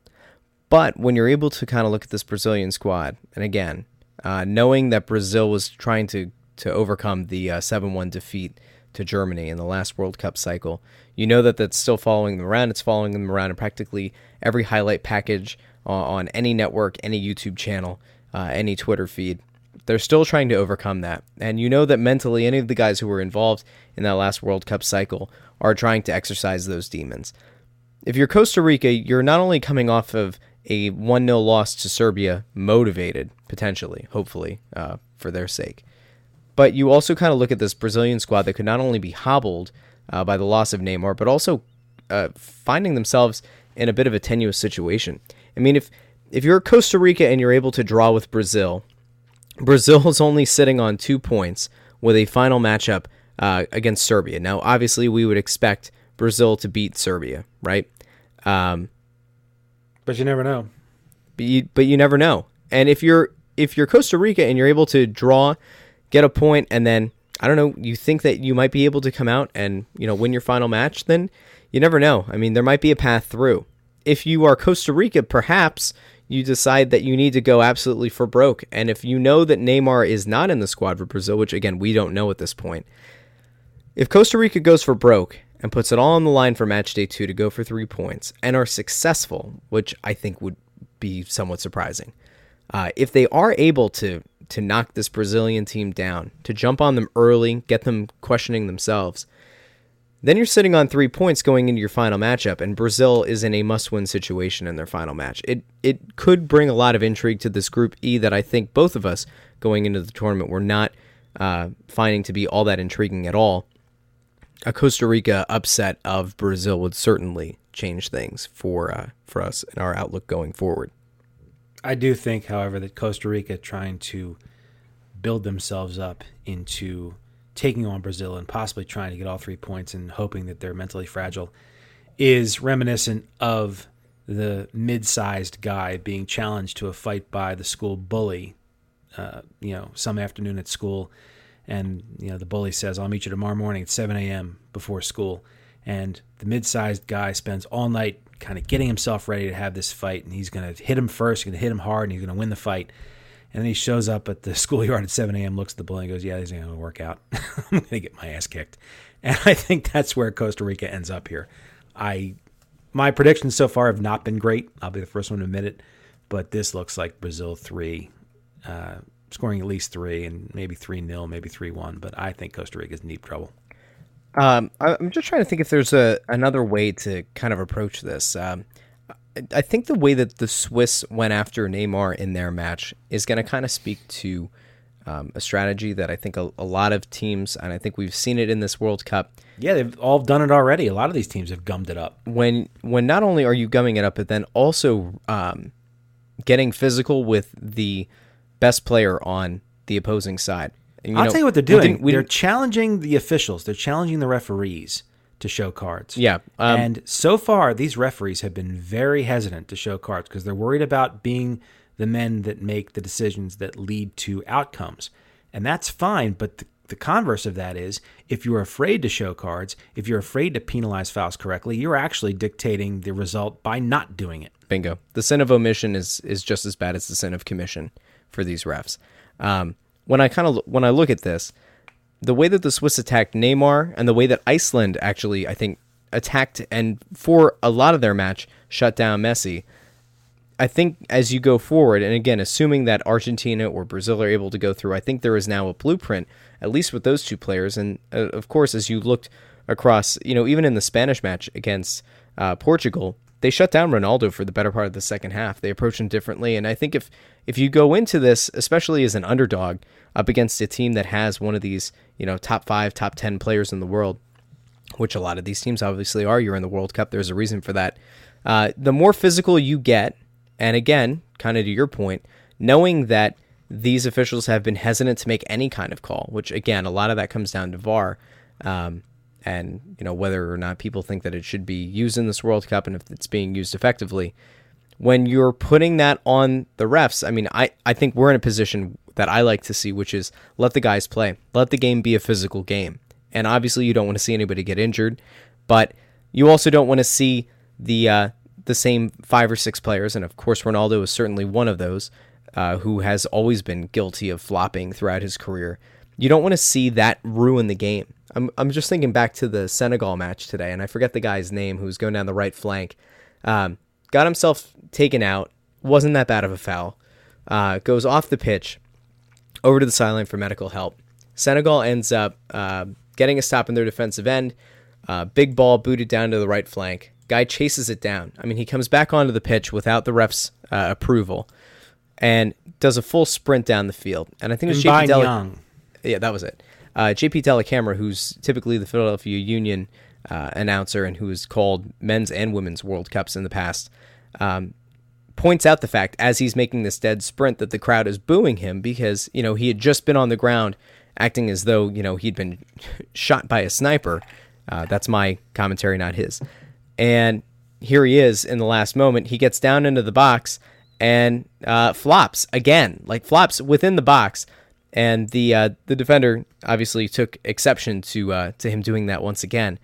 But when you're able to kind of look at this Brazilian squad, and again, uh, knowing that Brazil was trying to to overcome the uh, one defeat to Germany in the last World Cup cycle. You know that that's still following them around. It's following them around in practically every highlight package on any network, any YouTube channel, uh, any Twitter feed. They're still trying to overcome that. And you know that mentally, any of the guys who were involved in that last World Cup cycle are trying to exercise those demons. If you're Costa Rica, you're not only coming off of a 1 0 loss to Serbia, motivated, potentially, hopefully, uh, for their sake but you also kind of look at this Brazilian squad that could not only be hobbled uh, by the loss of Neymar, but also uh, finding themselves in a bit of a tenuous situation. I mean, if if you're Costa Rica and you're able to draw with Brazil, Brazil is only sitting on two points with a final matchup uh, against Serbia. Now, obviously, we would expect Brazil to beat Serbia, right? Um, but you never know. But you, but you never know. And if you're if you're Costa Rica and you're able to draw get a point, and then I don't know, you think that you might be able to come out and you know win your final match, then you never know. I mean, there might be a path through. If you are Costa Rica, perhaps you decide that you need to go absolutely for broke. And if you know that Neymar is not in the squad for Brazil, which again we don't know at this point, if Costa Rica goes for broke and puts it all on the line for match day two to go for three points and are successful, which I think would be somewhat surprising, uh, if they are able to to knock this Brazilian team down, to jump on them early, get them questioning themselves. Then you're sitting on three points going into your final matchup, and Brazil is in a must-win situation in their final match. It it could bring a lot of intrigue to this Group E that I think both of us going into the tournament were not uh, finding to be all that intriguing at all. A Costa Rica upset of Brazil would certainly change things for uh, for us and our outlook going forward. I do think, however, that Costa Rica trying to build themselves up into taking on Brazil and possibly trying to get all three points and hoping that they're mentally fragile is reminiscent of the mid-sized guy being challenged to a fight by the school bully. Uh, you know, some afternoon at school, and you know the bully says, "I'll meet you tomorrow morning at 7 a.m. before school." And the mid-sized guy spends all night kind of getting himself ready to have this fight, and he's going to hit him first, he's going to hit him hard, and he's going to win the fight. And then he shows up at the schoolyard at 7 a.m., looks at the bully, and goes, "Yeah, this ain't gonna work out. I'm gonna get my ass kicked." And I think that's where Costa Rica ends up here. I my predictions so far have not been great. I'll be the first one to admit it, but this looks like Brazil three, uh, scoring at least three, and maybe three 0 maybe three one. But I think Costa Rica's in deep trouble. Um, I'm just trying to think if there's a another way to kind of approach this. Um, I- I think the way that the Swiss went after Neymar in their match is going to kind of speak to um, a strategy that I think a, a lot of teams, and I think we've seen it in this World Cup, Yeah, they've all done it already. A lot of these teams have gummed it up. when when not only are you gumming it up, but then also um, getting physical with the best player on the opposing side. And, you I'll know, tell you what they're doing. we they're challenging the officials. They're challenging the referees to show cards. Yeah, um, and so far, these referees have been very hesitant to show cards because they're worried about being the men that make the decisions that lead to outcomes. And that's fine, but the, the converse of that is if you're afraid to show cards, if you're afraid to penalize fouls correctly, you're actually dictating the result by not doing it. Bingo. The sin of omission is is just as bad as the sin of commission for these refs. Um, when I kind of when I look at this, the way that the Swiss attacked Neymar and the way that Iceland actually I think attacked and for a lot of their match shut down Messi. I think as you go forward, and again, assuming that Argentina or Brazil are able to go through, I think there is now a blueprint, at least with those two players. And uh, of course, as you looked across, you know, even in the Spanish match against uh, Portugal, they shut down Ronaldo for the better part of the second half. They approached him differently, and I think if if you go into this, especially as an underdog up against a team that has one of these, you know, top five, top ten players in the world, which a lot of these teams obviously are. You're in the World Cup. There's a reason for that. Uh, the more physical you get, and again, kind of to your point, knowing that these officials have been hesitant to make any kind of call, which again, a lot of that comes down to VAR, um, and you know whether or not people think that it should be used in this World Cup and if it's being used effectively. When you're putting that on the refs, I mean, I, I think we're in a position that I like to see, which is let the guys play, let the game be a physical game. And obviously, you don't want to see anybody get injured, but you also don't want to see the uh, the same five or six players, and of course, Ronaldo is certainly one of those uh, who has always been guilty of flopping throughout his career. You don't want to see that ruin the game. I'm I'm just thinking back to the Senegal match today, and I forget the guy's name who was going down the right flank. Um, got himself taken out. Wasn't that bad of a foul. Uh, goes off the pitch over to the sideline for medical help. Senegal ends up uh, getting a stop in their defensive end. Uh, big ball booted down to the right flank. Guy chases it down. I mean, he comes back onto the pitch without the ref's uh, approval and does a full sprint down the field. And I think it was By JP Young. Yeah, that was it. Uh, JP Dellacamera, who's typically the Philadelphia Union uh, announcer and who has called men's and women's World Cups in the past, um, points out the fact as he's making this dead sprint that the crowd is booing him because you know he had just been on the ground acting as though you know he'd been shot by a sniper. Uh, that's my commentary, not his. And here he is in the last moment. He gets down into the box and uh, flops again, like flops within the box. And the uh, the defender obviously took exception to uh, to him doing that once again.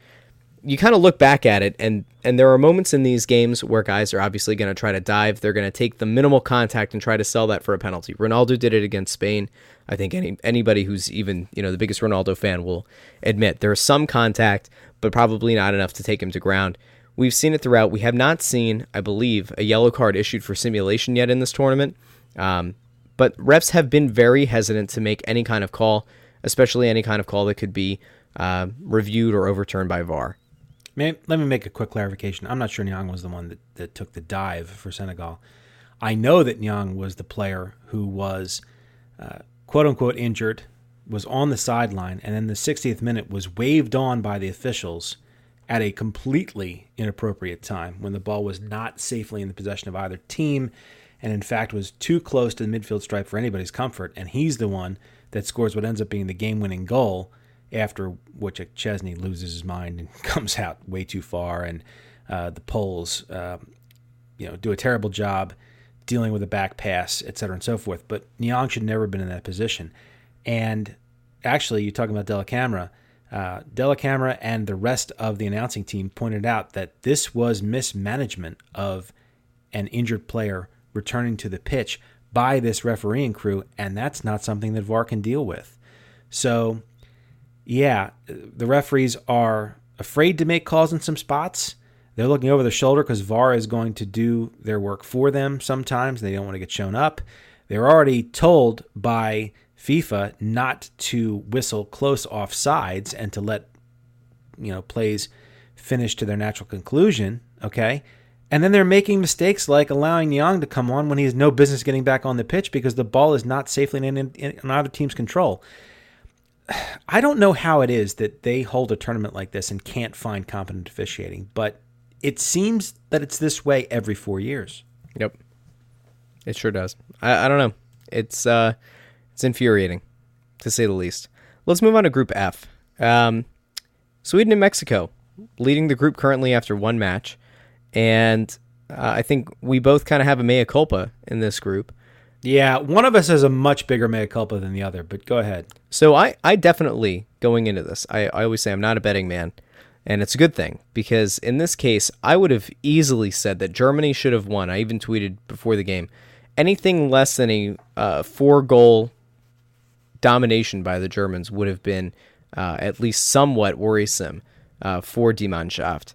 You kind of look back at it, and and there are moments in these games where guys are obviously going to try to dive. They're going to take the minimal contact and try to sell that for a penalty. Ronaldo did it against Spain. I think any anybody who's even you know the biggest Ronaldo fan will admit there is some contact, but probably not enough to take him to ground. We've seen it throughout. We have not seen, I believe, a yellow card issued for simulation yet in this tournament. Um, but refs have been very hesitant to make any kind of call, especially any kind of call that could be uh, reviewed or overturned by VAR. May, let me make a quick clarification. I'm not sure Niang was the one that, that took the dive for Senegal. I know that Niang was the player who was uh, quote unquote injured, was on the sideline, and then the 60th minute was waved on by the officials at a completely inappropriate time when the ball was not safely in the possession of either team and in fact was too close to the midfield stripe for anybody's comfort. And he's the one that scores what ends up being the game winning goal after which Szczesny loses his mind and comes out way too far, and uh, the Poles, uh, you know, do a terrible job dealing with a back pass, et cetera, and so forth. But Niang should never have been in that position. And actually, you're talking about Dellacamera. Uh, Dellacamera and the rest of the announcing team pointed out that this was mismanagement of an injured player returning to the pitch by this refereeing crew, and that's not something that VAR can deal with. So, yeah, the referees are afraid to make calls in some spots. They're looking over their shoulder because VAR is going to do their work for them sometimes. They don't want to get shown up. They're already told by FIFA not to whistle close offsides and to let you know plays finish to their natural conclusion. Okay. And then they're making mistakes like allowing Young to come on when he has no business getting back on the pitch because the ball is not safely in, in, in either team's control. I don't know how it is that they hold a tournament like this and can't find competent officiating, but it seems that it's this way every four years. Yep. It sure does. I, I don't know. It's uh, it's infuriating, to say the least. Let's move on to Group F. Um, Sweden and Mexico leading the group currently after one match, and uh, I think we both kind of have a mea culpa in this group. Yeah, one of us has a much bigger mea culpa than the other, but go ahead. So I, I definitely going into this, I, I always say I'm not a betting man, and it's a good thing because in this case I would have easily said that Germany should have won. I even tweeted before the game, anything less than a uh, four goal domination by the Germans would have been uh, at least somewhat worrisome uh, for Die Mannschaft.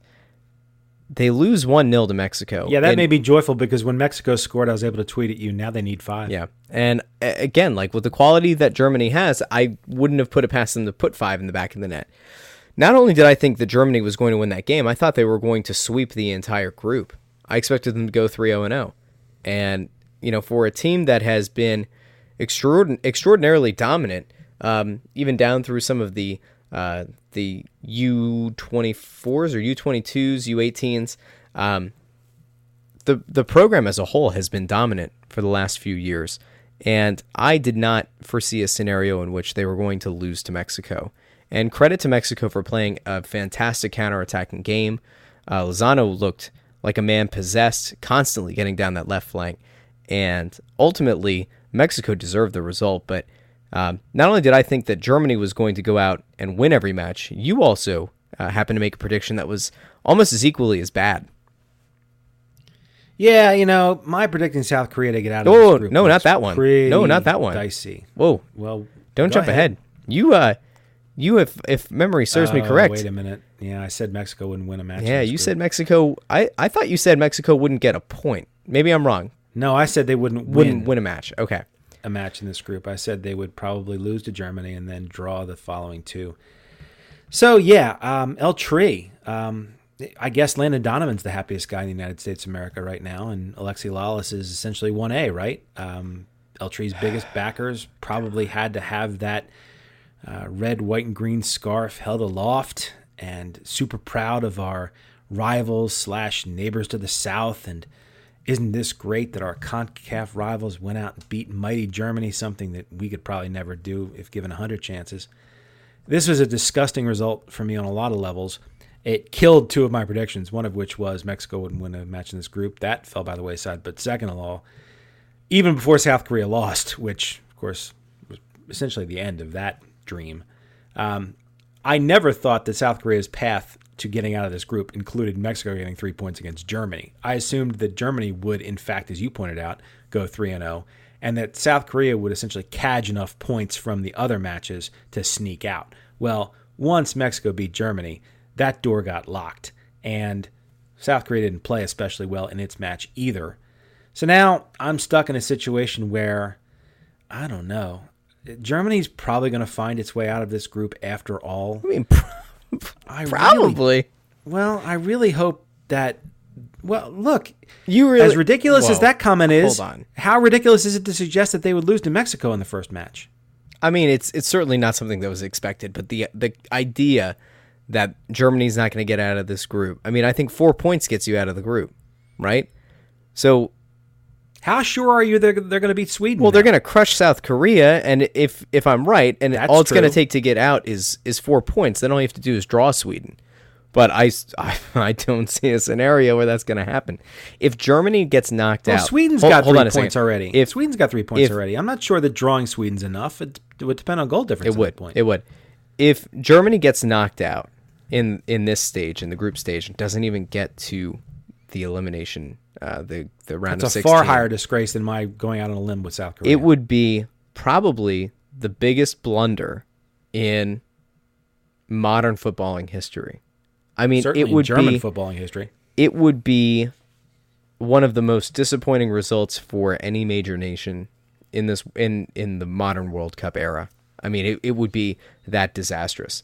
They lose 1 0 to Mexico. Yeah, that And- made me joyful because when Mexico scored, I was able to tweet at you. Now they need five. Yeah. And again, like with the quality that Germany has, I wouldn't have put it past them to put five in the back of the net. Not only did I think that Germany was going to win that game, I thought they were going to sweep the entire group. I expected them to go 3 0 0. And, you know, for a team that has been extraordin- extraordinarily dominant, um, even down through some of the uh, the U24s or U22s, U18s, um, the the program as a whole has been dominant for the last few years, and I did not foresee a scenario in which they were going to lose to Mexico. And credit to Mexico for playing a fantastic counterattacking game. Uh, Lozano looked like a man possessed, constantly getting down that left flank, and ultimately Mexico deserved the result. But um, not only did I think that Germany was going to go out and win every match, you also uh, happened to make a prediction that was almost as equally as bad. Yeah, you know, my predicting South Korea to get out of Oh, this group. no, not that one. No, not that one. Dicey. Whoa! Well, Don't jump ahead. You uh you if if memory serves me Oh, correct. Wait a minute. Yeah, I said Mexico wouldn't win a match. yeah, you group. said Mexico I I thought you said Mexico wouldn't get a point. Maybe I'm wrong. no. I said they wouldn't Wouldn't win, win a match. Okay. A match in this group. I said they would probably lose to Germany and then draw the following two. So yeah, um, El Tri. Um, I guess Landon Donovan's the happiest guy in the United States of America right now, and Alexi Lalas is essentially one A, right? Um, El Tri's biggest backers probably had to have that uh, red, white, and green scarf held aloft, and super proud of our rivals slash neighbors to the south. And isn't this great that our CONCACAF rivals went out and beat mighty Germany, something that we could probably never do if given a hundred chances? This was a disgusting result for me on a lot of levels. It killed two of my predictions, one of which was Mexico wouldn't win a match in this group. That fell by the wayside. But second of all, even before South Korea lost, which of course was essentially the end of that dream, um, I never thought that South Korea's path to getting out of this group included Mexico getting three points against Germany. I assumed that Germany would, in fact, as you pointed out, go 3 and 0, and that South Korea would essentially cadge enough points from the other matches to sneak out. Well, once Mexico beat Germany, that door got locked, and South Korea didn't play especially well in its match either. So now I'm stuck in a situation where I don't know. Germany's probably going to find its way out of this group after all. I mean I really- probably. well, I really hope that. Well, look, You really as ridiculous as that comment is, Hold on. how ridiculous is it to suggest that they would lose to Mexico in the first match? I mean, it's it's certainly not something that was expected, but the the idea that Germany's not going to get out of this group. I mean, I think 4 points gets you out of the group, right? So How sure are you they're, they're going to beat Sweden? Well, they're going to crush South Korea, and if if I'm right, and That's all it's going to take to get out is is four points, then all you have to do is draw Sweden. But I, I, I, don't see a scenario where that's going to happen. If Germany gets knocked Well, out, Sweden's hold- got hold three points already. If Sweden's got three points if- already. I'm not sure that drawing Sweden's enough. It, it would depend on goal difference. it would, it would. If Germany gets knocked out in in this stage, in the group stage, and doesn't even get to the elimination uh, the the round It's a 16. far higher disgrace than my going out on a limb with South Korea. It would be probably the biggest blunder in modern footballing history. I mean, certainly it would German be footballing history. it would be one of the most disappointing results for any major nation in this in in the modern World Cup era. I mean, it, it would be that disastrous.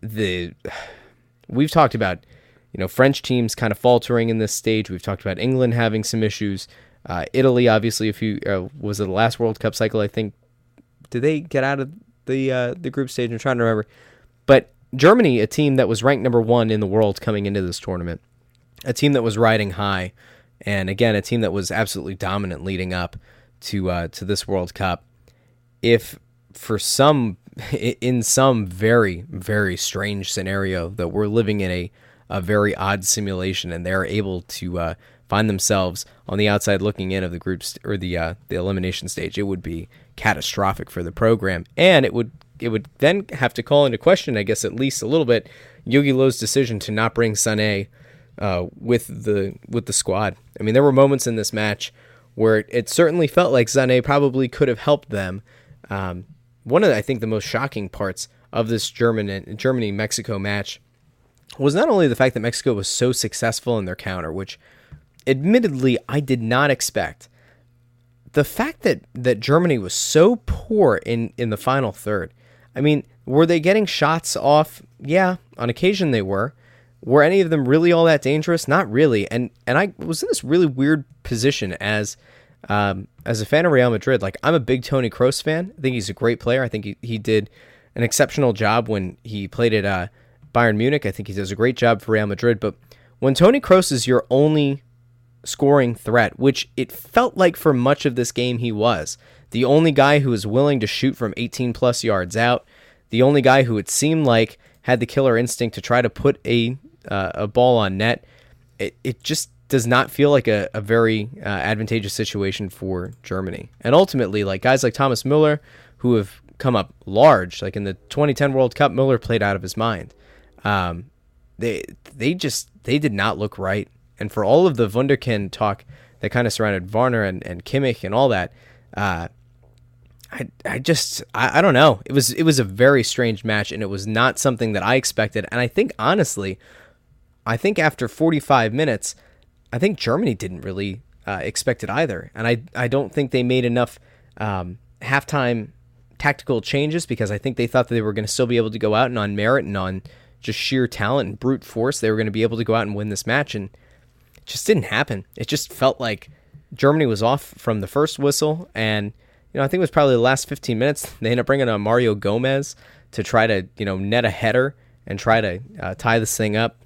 The we've talked about you know French teams kind of faltering in this stage. We've talked about England having some issues. Uh, Italy, obviously, if you uh, was it the last World Cup cycle, I think did they get out of the uh, the group stage? I'm trying to remember, but Germany, a team that was ranked number one in the world coming into this tournament, a team that was riding high, and again, a team that was absolutely dominant leading up to uh, to this World Cup. If for some, in some very very strange scenario that we're living in a a very odd simulation, and they're able to uh, find themselves on the outside looking in of the groups or the uh, the elimination stage, it would be catastrophic for the program, and it would it would then have to call into question, I guess, at least a little bit, Jogi Löw's decision to not bring Sané uh, with the with the squad. I mean, there were moments in this match where it, it certainly felt like Sané probably could have helped them. Um, one of the, I think the most shocking parts of this German Germany Mexico match was not only the fact that Mexico was so successful in their counter, which admittedly I did not expect. The fact that that Germany was so poor in in the final third. I mean, were they getting shots off? Yeah, on occasion they were. Were any of them really all that dangerous? Not really. And and I was in this really weird position as um, as a fan of Real Madrid. Like I'm a big Toni Kroos fan. I think he's a great player. I think he, he did an exceptional job when he played at uh, Bayern Munich. I think he does a great job for Real Madrid. But when Toni Kroos is your only scoring threat, which it felt like for much of this game he was, the only guy who was willing to shoot from 18 plus yards out, the only guy who it seemed like had the killer instinct to try to put a uh, a ball on net, it, it just does not feel like a, a very uh, advantageous situation for Germany. And ultimately, like guys like Thomas Müller, who have come up large, like in the 2010 World Cup, Müller played out of his mind. Um, they they just they did not look right. And for all of the Wunderkind talk that kind of surrounded Werner and, and Kimmich and all that, uh, I I just I, I don't know. It was it was a very strange match, and it was not something that I expected. And I think honestly, I think after 45 minutes, I think Germany didn't really uh, expect it either, and I I don't think they made enough um, halftime tactical changes because I think they thought that they were going to still be able to go out and on merit and on just sheer talent and brute force they were going to be able to go out and win this match, and it just didn't happen. It just felt like Germany was off from the first whistle, and you know I think it was probably the last 15 minutes they ended up bringing on Mario Gomez to try to you know net a header and try to uh, tie this thing up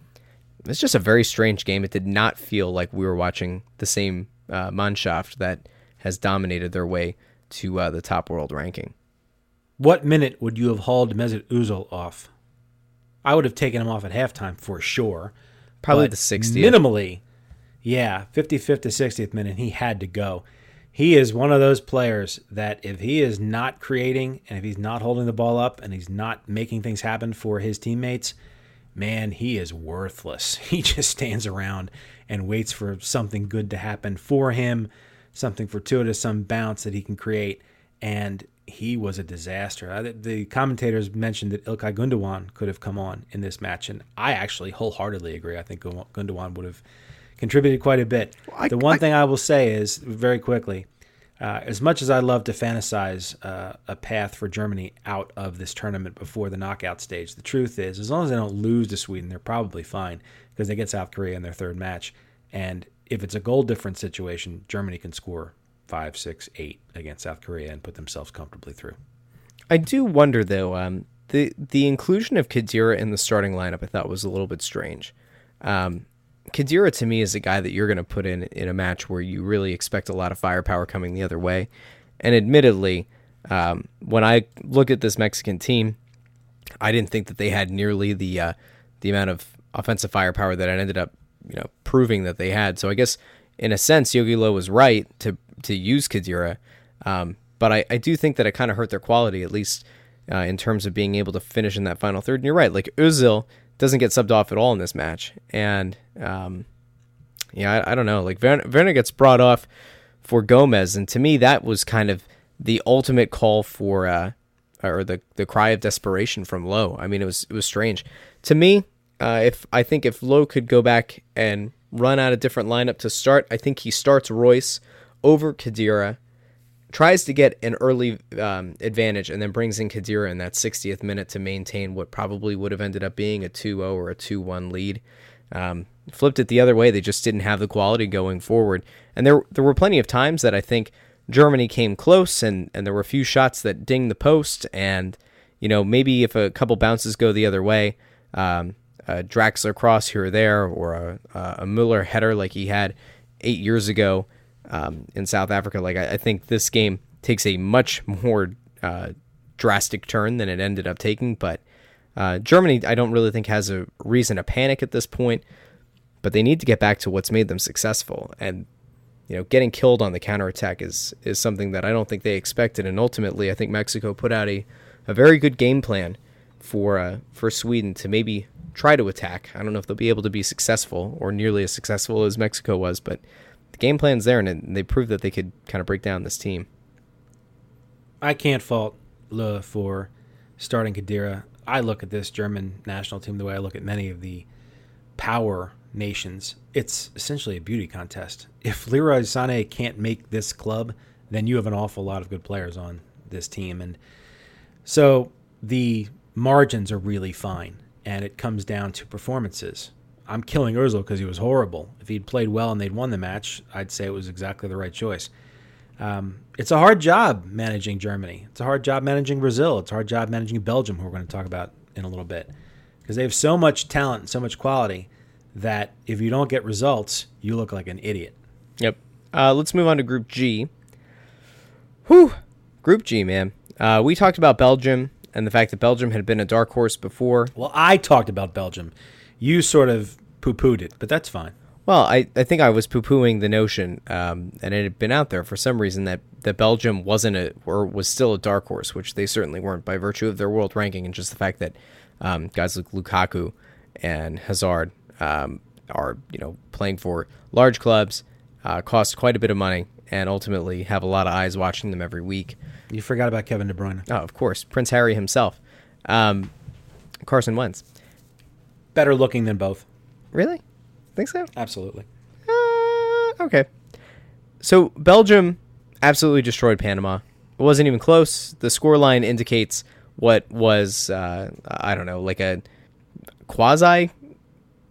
it's just a very strange game. It did not feel like we were watching the same uh, Mannschaft that has dominated their way to uh, the top world ranking. What minute would you have hauled Mesut Ozil off? I would have taken him off at halftime for sure. Probably but the 60th. Minimally, yeah, 55th to 60th minute, he had to go. He is one of those players that if he is not creating and if he's not holding the ball up and he's not making things happen for his teammates – man, he is worthless. He just stands around and waits for something good to happen for him, something fortuitous, some bounce that he can create. And he was a disaster. The commentators mentioned that Ilkay Gundogan could have come on in this match, and I actually wholeheartedly agree. I think Gundogan would have contributed quite a bit. I, the one I, thing I will say is very quickly, uh, as much as I love to fantasize uh, a path for Germany out of this tournament before the knockout stage, the truth is, as long as they don't lose to Sweden, they're probably fine because they get South Korea in their third match. And if it's a goal difference situation, Germany can score five, six, eight against South Korea and put themselves comfortably through. I do wonder though, um, the the inclusion of Khedira in the starting lineup, I thought was a little bit strange. Um, Khedira to me is a guy that you're going to put in in a match where you really expect a lot of firepower coming the other way. And admittedly, um, when I look at this Mexican team, I didn't think that they had nearly the uh, the amount of offensive firepower that it ended up, you know, proving that they had. So I guess in a sense, Jogi Löw was right to to use Khedira, um, but I, I do think that it kind of hurt their quality, at least uh, in terms of being able to finish in that final third. And you're right, like Özil doesn't get subbed off at all in this match, and um, Yeah, I, I don't know. Like Werner, Werner gets brought off for Gomez, and to me, that was kind of the ultimate call for, uh, or the the cry of desperation from Löw. I mean, it was it was strange to me. Uh, if I think if Löw could go back and run out a different lineup to start, I think he starts Reus over Khedira, tries to get an early um, advantage, and then brings in Khedira in that 60th minute to maintain what probably would have ended up being a 2 0 or a 2 1 lead. Um, flipped it the other way. They just didn't have the quality going forward. And there, there were plenty of times that I think Germany came close, and, and there were a few shots that dinged the post. And, you know, maybe if a couple bounces go the other way, um, a Draxler cross here or there, or a, a Muller header like he had eight years ago um, in South Africa. Like I, I, think this game takes a much more uh, drastic turn than it ended up taking. But uh, Germany, I don't really think has a reason to panic at this point. But they need to get back to what's made them successful, and you know, getting killed on the counterattack is is something that I don't think they expected. And ultimately, I think Mexico put out a, a very good game plan for uh, for Sweden to maybe try to attack. I don't know if they'll be able to be successful or nearly as successful as Mexico was, but the game plan's there, and they proved that they could kind of break down this team. I can't fault Le for starting Khedira. I look at this German national team the way I look at many of the power nations. It's essentially a beauty contest. If Leroy Sané can't make this club, then you have an awful lot of good players on this team. And so the margins are really fine, and it comes down to performances. I'm killing Özil because he was horrible. If he'd played well and they'd won the match, I'd say it was exactly the right choice. Um, it's a hard job managing Germany. It's a hard job managing Brazil. It's a hard job managing Belgium, who we're going to talk about in a little bit, because they have so much talent and so much quality that if you don't get results, you look like an idiot. Yep. Uh, let's move on to Group G. Whew. Group G, man. Uh, we talked about Belgium and the fact that Belgium had been a dark horse before. Well, I talked about Belgium you sort of poo pooed it, but that's fine. Well, I, I think I was poo pooing the notion, um, and it had been out there for some reason that, that Belgium wasn't a or was still a dark horse, which they certainly weren't by virtue of their world ranking and just the fact that um, guys like Lukaku and Hazard um, are you know playing for large clubs, uh, cost quite a bit of money, and ultimately have a lot of eyes watching them every week. You forgot about Kevin De Bruyne. Oh, of course, Prince Harry himself, um, Carson Wentz better looking than both. Really? Think so? Absolutely. Uh, okay. So Belgium absolutely destroyed Panama. It wasn't even close. The scoreline indicates what was uh, I don't know, like a quasi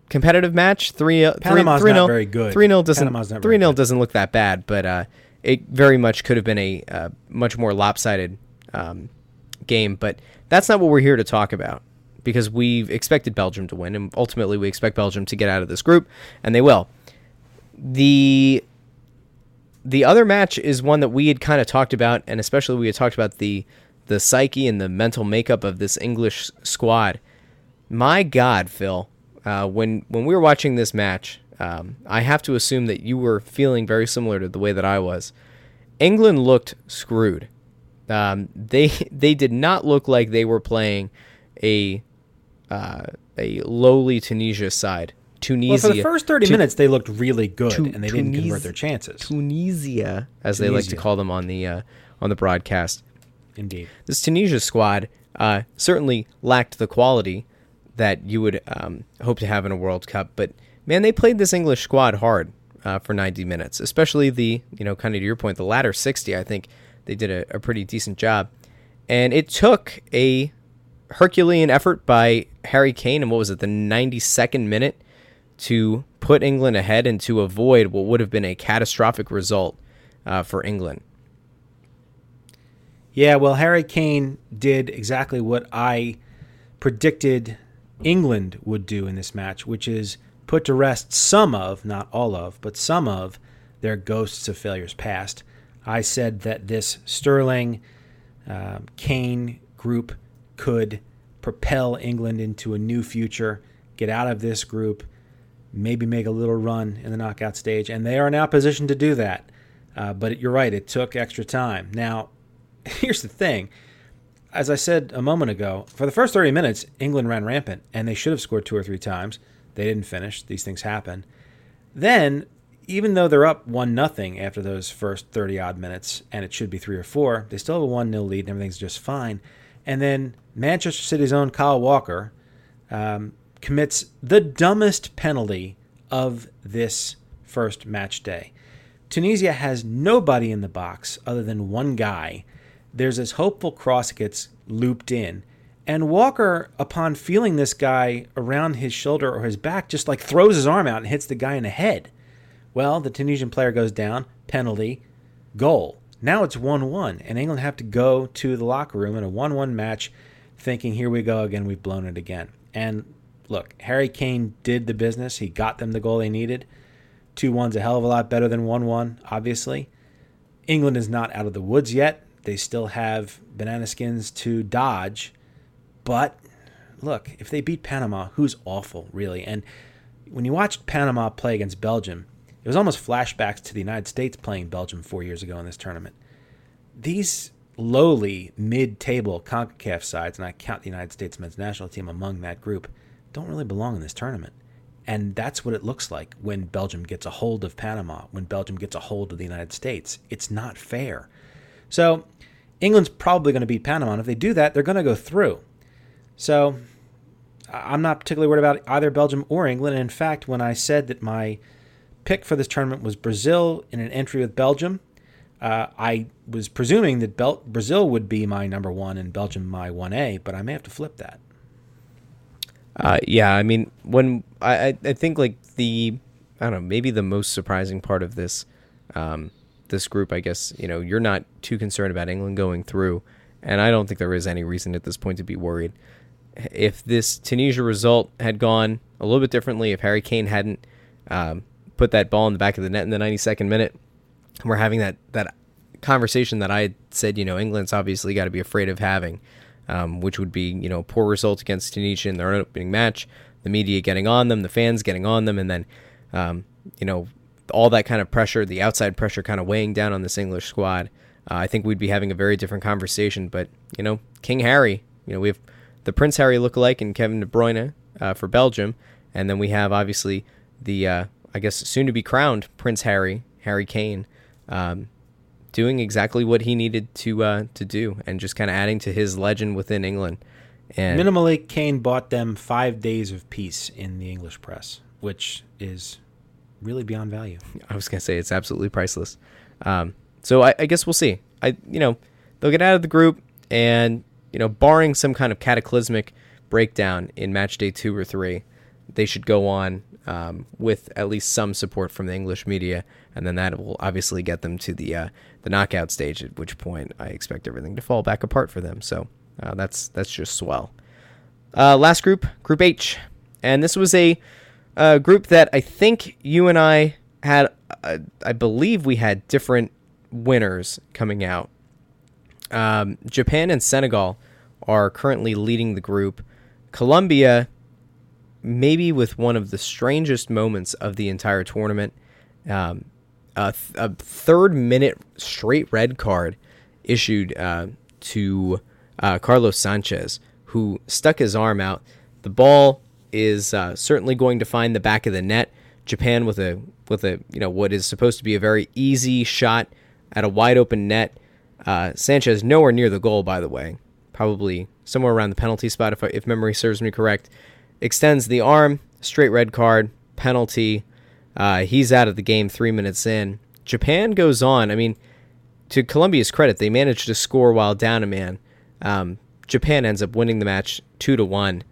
competitive match. Three uh, Panama's three, three not nil, very good. Three nil doesn't three nil doesn't look that bad, but uh, it very much could have been a uh, much more lopsided um, game. But that's not what we're here to talk about because we've expected Belgium to win, and ultimately we expect Belgium to get out of this group, and they will. The the other match is one that we had kind of talked about, and especially we had talked about the the psyche and the mental makeup of this English squad. My God, Phil, uh, when when we were watching this match, um, I have to assume that you were feeling very similar to the way that I was. England looked screwed. Um, they they did not look like they were playing a uh, a lowly Tunisia side. Tunisia. Well, for the first 30 Tu- minutes, they looked really good, Tu- and they didn't convert their chances. Tunisia, as they like to call them on the uh, on the broadcast. Indeed. This Tunisia squad uh, certainly lacked the quality that you would um, hope to have in a World Cup, but man, they played this English squad hard uh, for 90 minutes, especially the you know kind of to your point, the latter 60. I think they did a, a pretty decent job, and it took a Herculean effort by Harry Kane, and what was it, the 92nd minute, to put England ahead and to avoid what would have been a catastrophic result uh, for England. Yeah, well, Harry Kane did exactly what I predicted England would do in this match, which is put to rest some of, not all of, but some of their ghosts of failures past. I said that this Sterling um, Kane group could propel England into a new future, get out of this group, maybe make a little run in the knockout stage, and they are now positioned to do that. Uh, but you're right, it took extra time. Now, here's the thing. As I said a moment ago, for the first 30 minutes, England ran rampant, and they should have scored two or three times. They didn't finish. These things happen. Then, even though they're up one nothing after those first thirty odd minutes, and it should be three or four, they still have a one 0 lead, and everything's just fine. And then Manchester City's own Kyle Walker um, commits the dumbest penalty of this first match day. Tunisia has nobody in the box other than one guy. There's this hopeful cross that gets looped in. And Walker, upon feeling this guy around his shoulder or his back, just like throws his arm out and hits the guy in the head. Well, the Tunisian player goes down, penalty, goal. Now it's 1 1, and England have to go to the locker room in a 1 1 match thinking, here we go again, we've blown it again. And look, Harry Kane did the business. He got them the goal they needed. 2 1's a hell of a lot better than 1 1, obviously. England is not out of the woods yet. They still have banana skins to dodge. But look, if they beat Panama, who's awful, really? And when you watched Panama play against Belgium, it was almost flashbacks to the United States playing Belgium four years ago in this tournament. These lowly mid-table CONCACAF sides, and I count the United States men's national team among that group, don't really belong in this tournament. And that's what it looks like when Belgium gets a hold of Panama, when Belgium gets a hold of the United States. It's not fair. So England's probably going to beat Panama, and if they do that, they're going to go through. So I'm not particularly worried about either Belgium or England. And in fact, when I said that my pick for this tournament was Brazil in an entry with Belgium, uh, I was presuming that Bel- Brazil would be my number one and Belgium my 1A, but I may have to flip that. Uh, yeah, I mean, when I, I think like the I don't know maybe the most surprising part of this um, this group, I guess you know you're not too concerned about England going through, and I don't think there is any reason at this point to be worried. If this Tunisia result had gone a little bit differently, if Harry Kane hadn't um, put that ball in the back of the net in the 92nd minute, we're having that that conversation that I said, you know, England's obviously got to be afraid of having um, which would be you know poor results against Tunisia in their opening match, the media getting on them, the fans getting on them, and then um, you know all that kind of pressure, the outside pressure, kind of weighing down on this English squad. Uh, I think we'd be having a very different conversation. But you know, King Harry, you know, we have the Prince Harry lookalike and Kevin De Bruyne uh, for Belgium, and then we have obviously the uh, I guess soon to be crowned Prince Harry, Harry Kane. Um, doing exactly what he needed to uh, to do, and just kind of adding to his legend within England. And minimally, Kane bought them five days of peace in the English press, which is really beyond value. I was gonna say it's absolutely priceless. Um, so I, I guess we'll see. I you know they'll get out of the group, and you know barring some kind of cataclysmic breakdown in match day two or three, they should go on um, with at least some support from the English media, and then that will obviously get them to the uh, the knockout stage. At which point, I expect everything to fall back apart for them. So uh, that's that's just swell. Uh, last group, Group H, and this was a, a group that I think you and I had. Uh, I believe we had different winners coming out. Um, Japan and Senegal are currently leading the group. Colombia maybe with one of the strangest moments of the entire tournament. Um, a, th- a, third minute straight red card issued uh, to uh, Carlos Sanchez, who stuck his arm out. The ball is uh, certainly going to find the back of the net. Japan with a with a you know what is supposed to be a very easy shot at a wide open net. Uh, Sanchez nowhere near the goal, by the way, probably somewhere around the penalty spot if if memory serves me correct extends the arm, straight red card, penalty. Uh, he's out of the game three minutes in. Japan goes on. I mean, to Colombia's credit, they managed to score while down a man. Um, Japan ends up winning the match two to one,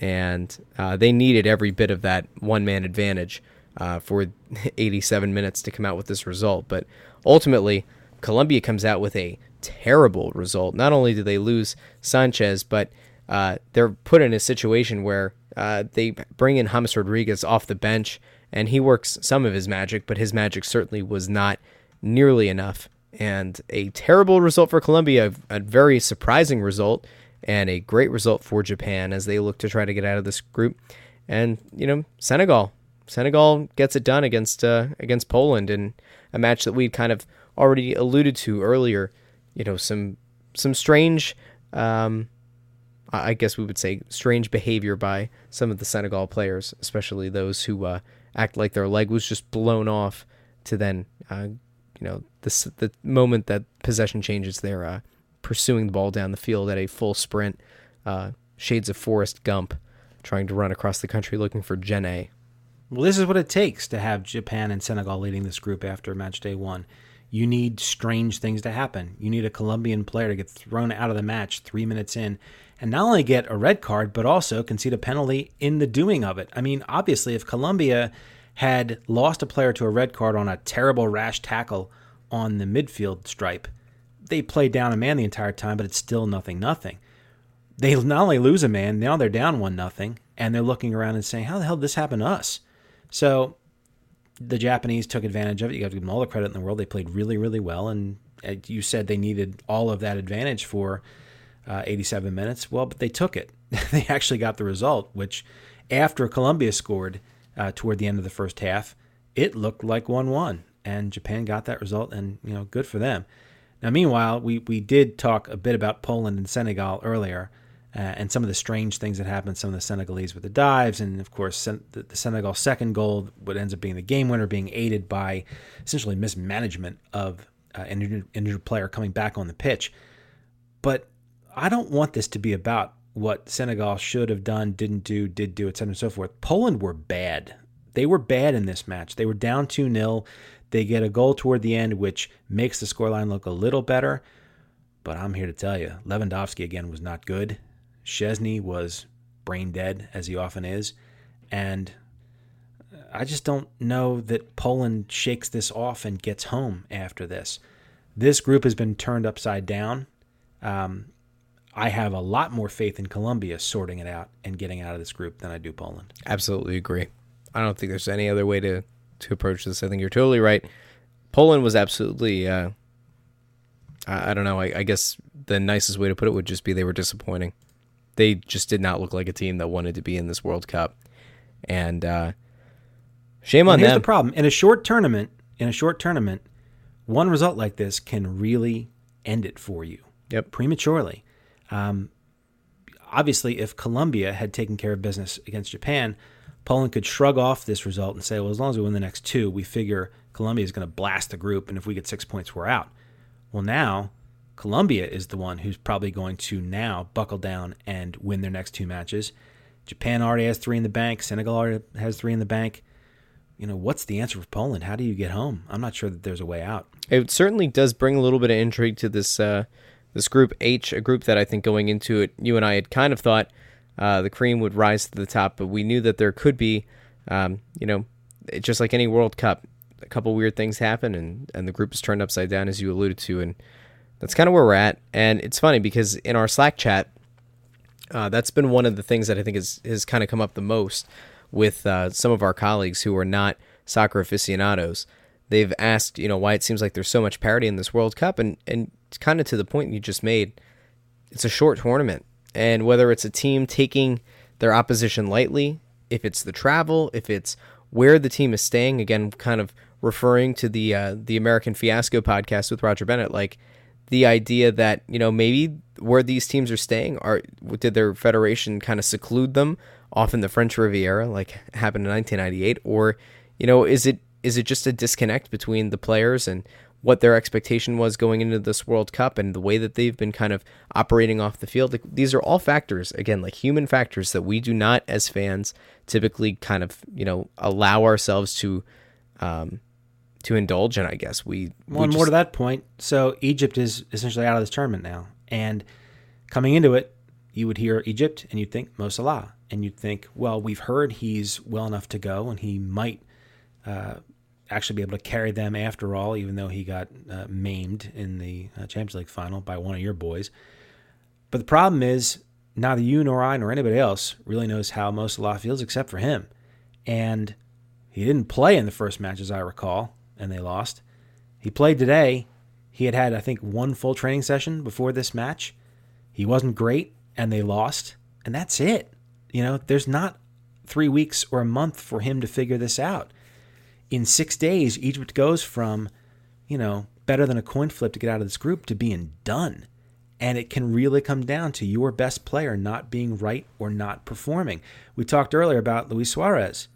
and uh, they needed every bit of that one man advantage uh, for 87 minutes to come out with this result. But ultimately, Colombia comes out with a terrible result. Not only do they lose Sanchez, but uh, they're put in a situation where uh, they bring in James Rodriguez off the bench, and he works some of his magic, but his magic certainly was not nearly enough. And a terrible result for Colombia, a very surprising result, and a great result for Japan as they look to try to get out of this group. And you know, Senegal, Senegal gets it done against uh, against Poland in a match that we'd kind of already alluded to earlier. You know, some some strange. Um, I guess we would say strange behavior by some of the Senegal players, especially those who uh, act like their leg was just blown off to then, uh, you know, the, the moment that possession changes, they're uh, pursuing the ball down the field at a full sprint. Uh, shades of Forrest Gump trying to run across the country looking for Gene. Well, this is what it takes to have Japan and Senegal leading this group after match day one. You need strange things to happen. You need a Colombian player to get thrown out of the match three minutes in and not only get a red card, but also concede a penalty in the doing of it. I mean, obviously, if Colombia had lost a player to a red card on a terrible rash tackle on the midfield stripe, they played down a man the entire time, but it's still nothing nothing. They not only lose a man, now they're down one nothing, and they're looking around and saying, How the hell did this happen to us? So the Japanese took advantage of it. You got to give them all the credit in the world. They played really, really well, and uh, you said they needed all of that advantage for uh, 87 minutes. Well, but they took it. they actually got the result, which after Colombia scored uh, toward the end of the first half, it looked like 1-1, and Japan got that result, and you know, good for them. Now, meanwhile, we we did talk a bit about Poland and Senegal earlier uh, and some of the strange things that happened, some of the Senegalese with the dives, and of course, Sen- the, the Senegal second goal, what ends up being the game winner, being aided by essentially mismanagement of uh, an injured player coming back on the pitch. But I don't want this to be about what Senegal should have done, didn't do, did do, etc. and so forth. Poland were bad. They were bad in this match. They were down 2 0. They get a goal toward the end, which makes the scoreline look a little better. But I'm here to tell you, Lewandowski again was not good. Szczesny was brain dead, as he often is. And I just don't know that Poland shakes this off and gets home after this. This group has been turned upside down. Um, I have a lot more faith in Colombia sorting it out and getting out of this group than I do Poland. Absolutely agree. I don't think there's any other way to, to approach this. I think you're totally right. Poland was absolutely, uh, I, I, don't know, I, I guess the nicest way to put it would just be they were disappointing they just did not look like a team that wanted to be in this World Cup. And uh, shame on and here's them. the problem: in a short tournament, in a short tournament, one result like this can really end it for you. Yep. Prematurely. Um, obviously, if Colombia had taken care of business against Japan, Poland could shrug off this result and say, well, as long as we win the next two, we figure Colombia is going to blast the group, and if we get six points, we're out. Well, now Colombia is the one who's probably going to now buckle down and win their next two matches. Japan already has three in the bank. Senegal already has three in the bank. You know, what's the answer for Poland? How do you get home? I'm not sure that there's a way out. It certainly does bring a little bit of intrigue to this uh, this group H, a group that I think going into it, you and I had kind of thought uh, the cream would rise to the top, but we knew that there could be, um, you know, just like any World Cup, a couple weird things happen, and and the group is turned upside down as you alluded to, and that's kind of where we're at. And it's funny because in our Slack chat, uh, that's been one of the things that I think is, has kind of come up the most with uh, some of our colleagues who are not soccer aficionados. They've asked, you know, why it seems like there's so much parity in this World Cup, and and kind of to the point you just made, it's a short tournament, and whether it's a team taking their opposition lightly, if it's the travel, if it's where the team is staying, again, kind of referring to the uh, the American Fiasco podcast with Roger Bennett, like the idea that you know maybe where these teams are staying are did their federation kind of seclude them off in the French Riviera like happened in 1998 or you know is it is it just a disconnect between the players and what their expectation was going into this World Cup and the way that they've been kind of operating off the field. These are all factors, again, like human factors that we do not, as fans, typically kind of, you know, allow ourselves to um, to indulge in. I guess we. One we more to that point. So Egypt is essentially out of this tournament now, and coming into it, you would hear Egypt and you'd think Mo Salah, and you'd think, well, we've heard he's well enough to go, and he might uh, actually be able to carry them after all, even though he got uh, maimed in the uh, Champions League final by one of your boys. But the problem is, neither you nor I nor anybody else really knows how Mo Salah feels except for him, and he didn't play in the first match, as I recall and they lost. He played today. He had had, I think, one full training session before this match. He wasn't great, and they lost, and that's it. You know, there's not three weeks or a month for him to figure this out. In six days, Egypt goes from, you know, better than a coin flip to get out of this group to being done. And it can really come down to your best player not being right or not performing. We talked earlier about Luis Suarez.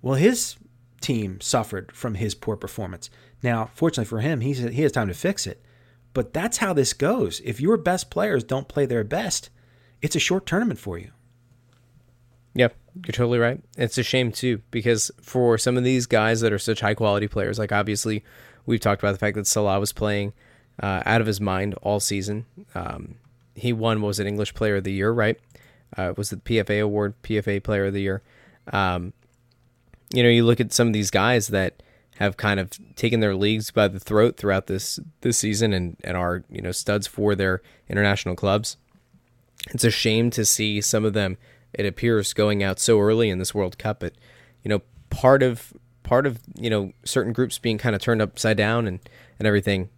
Well, his team suffered from his poor performance. Now, fortunately for him, he's, he has time to fix it. But that's how this goes. If your best players don't play their best, it's a short tournament for you. You're totally right. It's a shame too because for some of these guys that are such high quality players, like obviously we've talked about the fact that Salah was playing uh, out of his mind all season. Um, he won was an English Player of the Year, right? Uh, was the PFA award PFA Player of the Year. Um, you know, you look at some of these guys that have kind of taken their leagues by the throat throughout this this season and and are you know studs for their international clubs. It's a shame to see some of them. It appears going out so early in this World Cup. But you know, part of part of you know certain groups being kind of turned upside down and and everything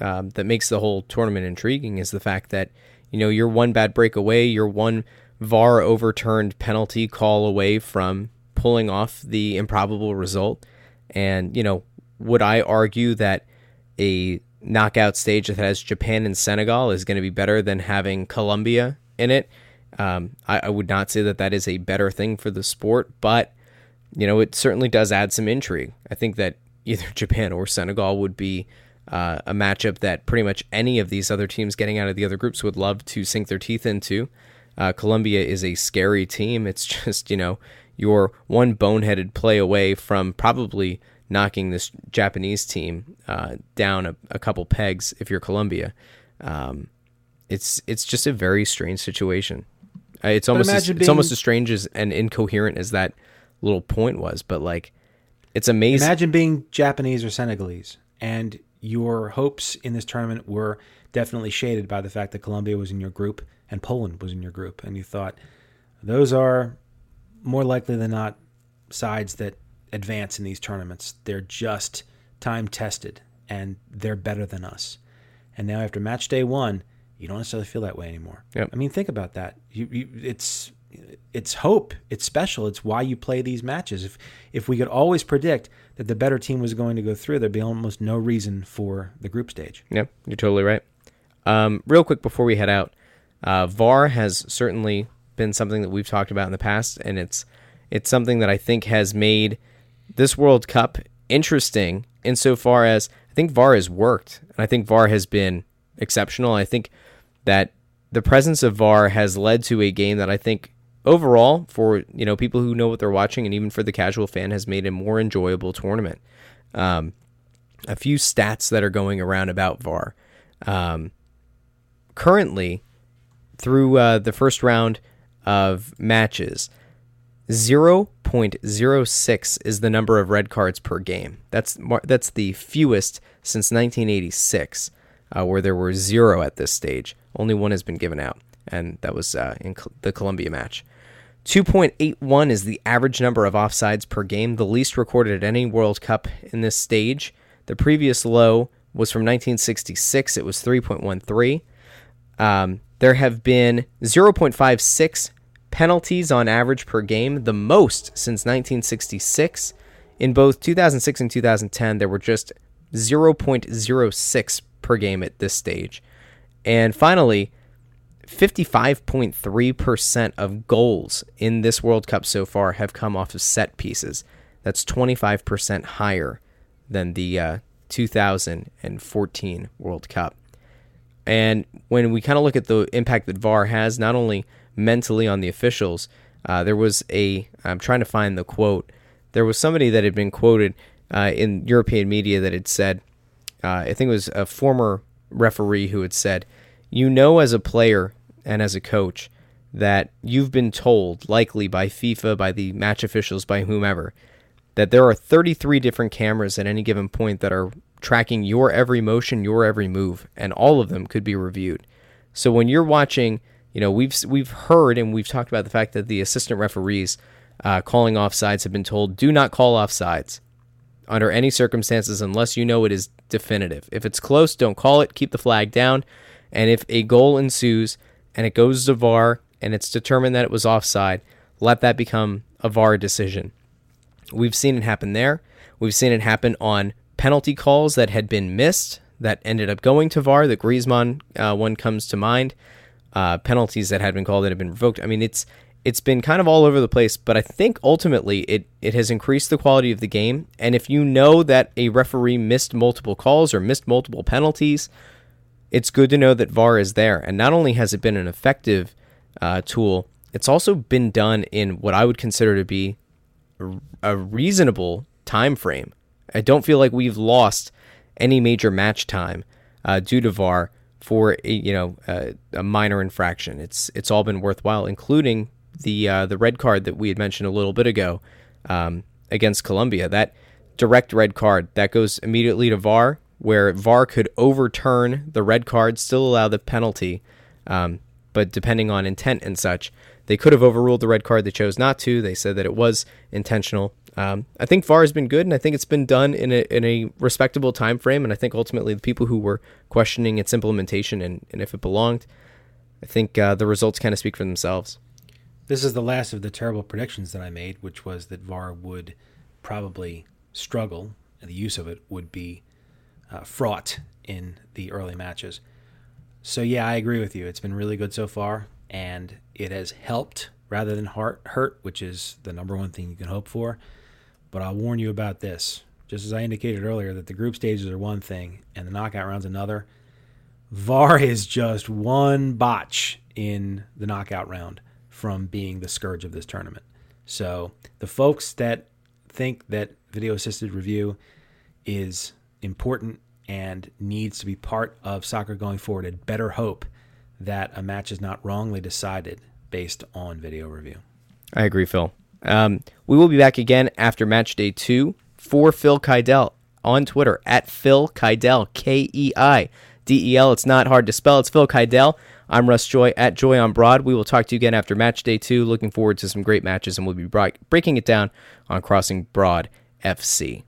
um, that makes the whole tournament intriguing is the fact that you know you're one bad break away, you're one VAR overturned penalty call away from pulling off the improbable result. And, you know, would I argue that a knockout stage that has Japan and Senegal is going to be better than having Colombia in it? Um, I, I, would not say that that is a better thing for the sport, but, you know, it certainly does add some intrigue. I think that either Japan or Senegal would be uh, a matchup that pretty much any of these other teams getting out of the other groups would love to sink their teeth into. Uh, Colombia is a scary team. It's just, you know, you're one boneheaded play away from probably knocking this Japanese team uh, down a, a, couple pegs if you're Colombia. Um, it's it's just a very strange situation. It's almost as, being, it's almost as strange as and incoherent as that little point was, but like it's amazing. Imagine being Japanese or Senegalese, and your hopes in this tournament were definitely shaded by the fact that Colombia was in your group and Poland was in your group, and you thought those are more likely than not sides that advance in these tournaments. They're just time tested and they're better than us. And now after match day one, you don't necessarily feel that way anymore. Yep. I mean, think about that. You, you, it's it's hope. It's special. It's why you play these matches. If if we could always predict that the better team was going to go through, there'd be almost no reason for the group stage. Yep, you're totally right. Um, real quick before we head out, uh, VAR has certainly been something that we've talked about in the past, and it's it's something that I think has made this World Cup interesting insofar as I think VAR has worked, and I think VAR has been exceptional. I think that the presence of VAR has led to a game that I think overall for you know people who know what they're watching and even for the casual fan has made a more enjoyable tournament. Um, a few stats that are going around about VAR. Um, currently, through uh, the first round of matches, 0.06 is the number of red cards per game. That's that's the fewest since 1986, uh, where there were zero at this stage. Only one has been given out, and that was uh, in the Colombia match. 2.81 is the average number of offsides per game, the least recorded at any World Cup in this stage. The previous low was from 1966. It was 3.13. Um, there have been 0.56 penalties on average per game, the most since 1966. In both 2006 and 2010, there were just 0.06 per game at this stage. And finally, 55.3% of goals in this World Cup so far have come off of set pieces. That's 25% higher than the uh, 2014 World Cup. And when we kind of look at the impact that VAR has, not only mentally on the officials, uh, there was a, I'm trying to find the quote, there was somebody that had been quoted uh, in European media that had said, uh, I think it was a former referee who had said, You know, as a player and as a coach, that you've been told, likely by FIFA, by the match officials, by whomever, that there are 33 different cameras at any given point that are tracking your every motion, your every move, and all of them could be reviewed. So when you're watching, you know, we've we've heard and we've talked about the fact that the assistant referees uh, calling offsides have been told do not call offsides under any circumstances unless you know it is definitive. If it's close, don't call it. Keep the flag down. And if a goal ensues and it goes to VAR and it's determined that it was offside, let that become a VAR decision. We've seen it happen there. We've seen it happen on penalty calls that had been missed that ended up going to VAR. The Griezmann uh, one comes to mind. Uh, penalties that had been called that have been revoked. I mean, it's it's been kind of all over the place, but I think ultimately it, it has increased the quality of the game. And if you know that a referee missed multiple calls or missed multiple penalties, it's good to know that VAR is there. And not only has it been an effective uh, tool, it's also been done in what I would consider to be a reasonable time frame. I don't feel like we've lost any major match time uh, due to VAR for a, you know uh, a minor infraction. It's it's all been worthwhile, including the uh, the red card that we had mentioned a little bit ago um, against Colombia. That direct red card that goes immediately to VAR, where VAR could overturn the red card, still allow the penalty, um, but depending on intent and such, they could have overruled the red card. They chose not to. They said that it was intentional. Um, I think VAR has been good, and I think it's been done in a in a respectable time frame. And I think ultimately the people who were questioning its implementation and, and if it belonged, I think uh, the results kind of speak for themselves. This is the last of the terrible predictions that I made, which was that VAR would probably struggle, and the use of it would be uh, fraught in the early matches. So, yeah, I agree with you. It's been really good so far, and it has helped rather than hurt, hurt, which is the number one thing you can hope for. But I'll warn you about this. Just as I indicated earlier, that the group stages are one thing and the knockout rounds another. VAR is just one botch in the knockout round from being the scourge of this tournament. So the folks that think that video assisted review is important and needs to be part of soccer going forward had better hope that a match is not wrongly decided based on video review. I agree, Phil. Um, we will be back again after match day two for Phil Keidel on Twitter at Phil Keidel, K E I D E L. It's not hard to spell. It's Phil Keidel. I'm Russ Joy at Joy on Broad. We will talk to you again after match day two. Looking forward to some great matches, and we'll be breaking it down on Crossing Broad FC.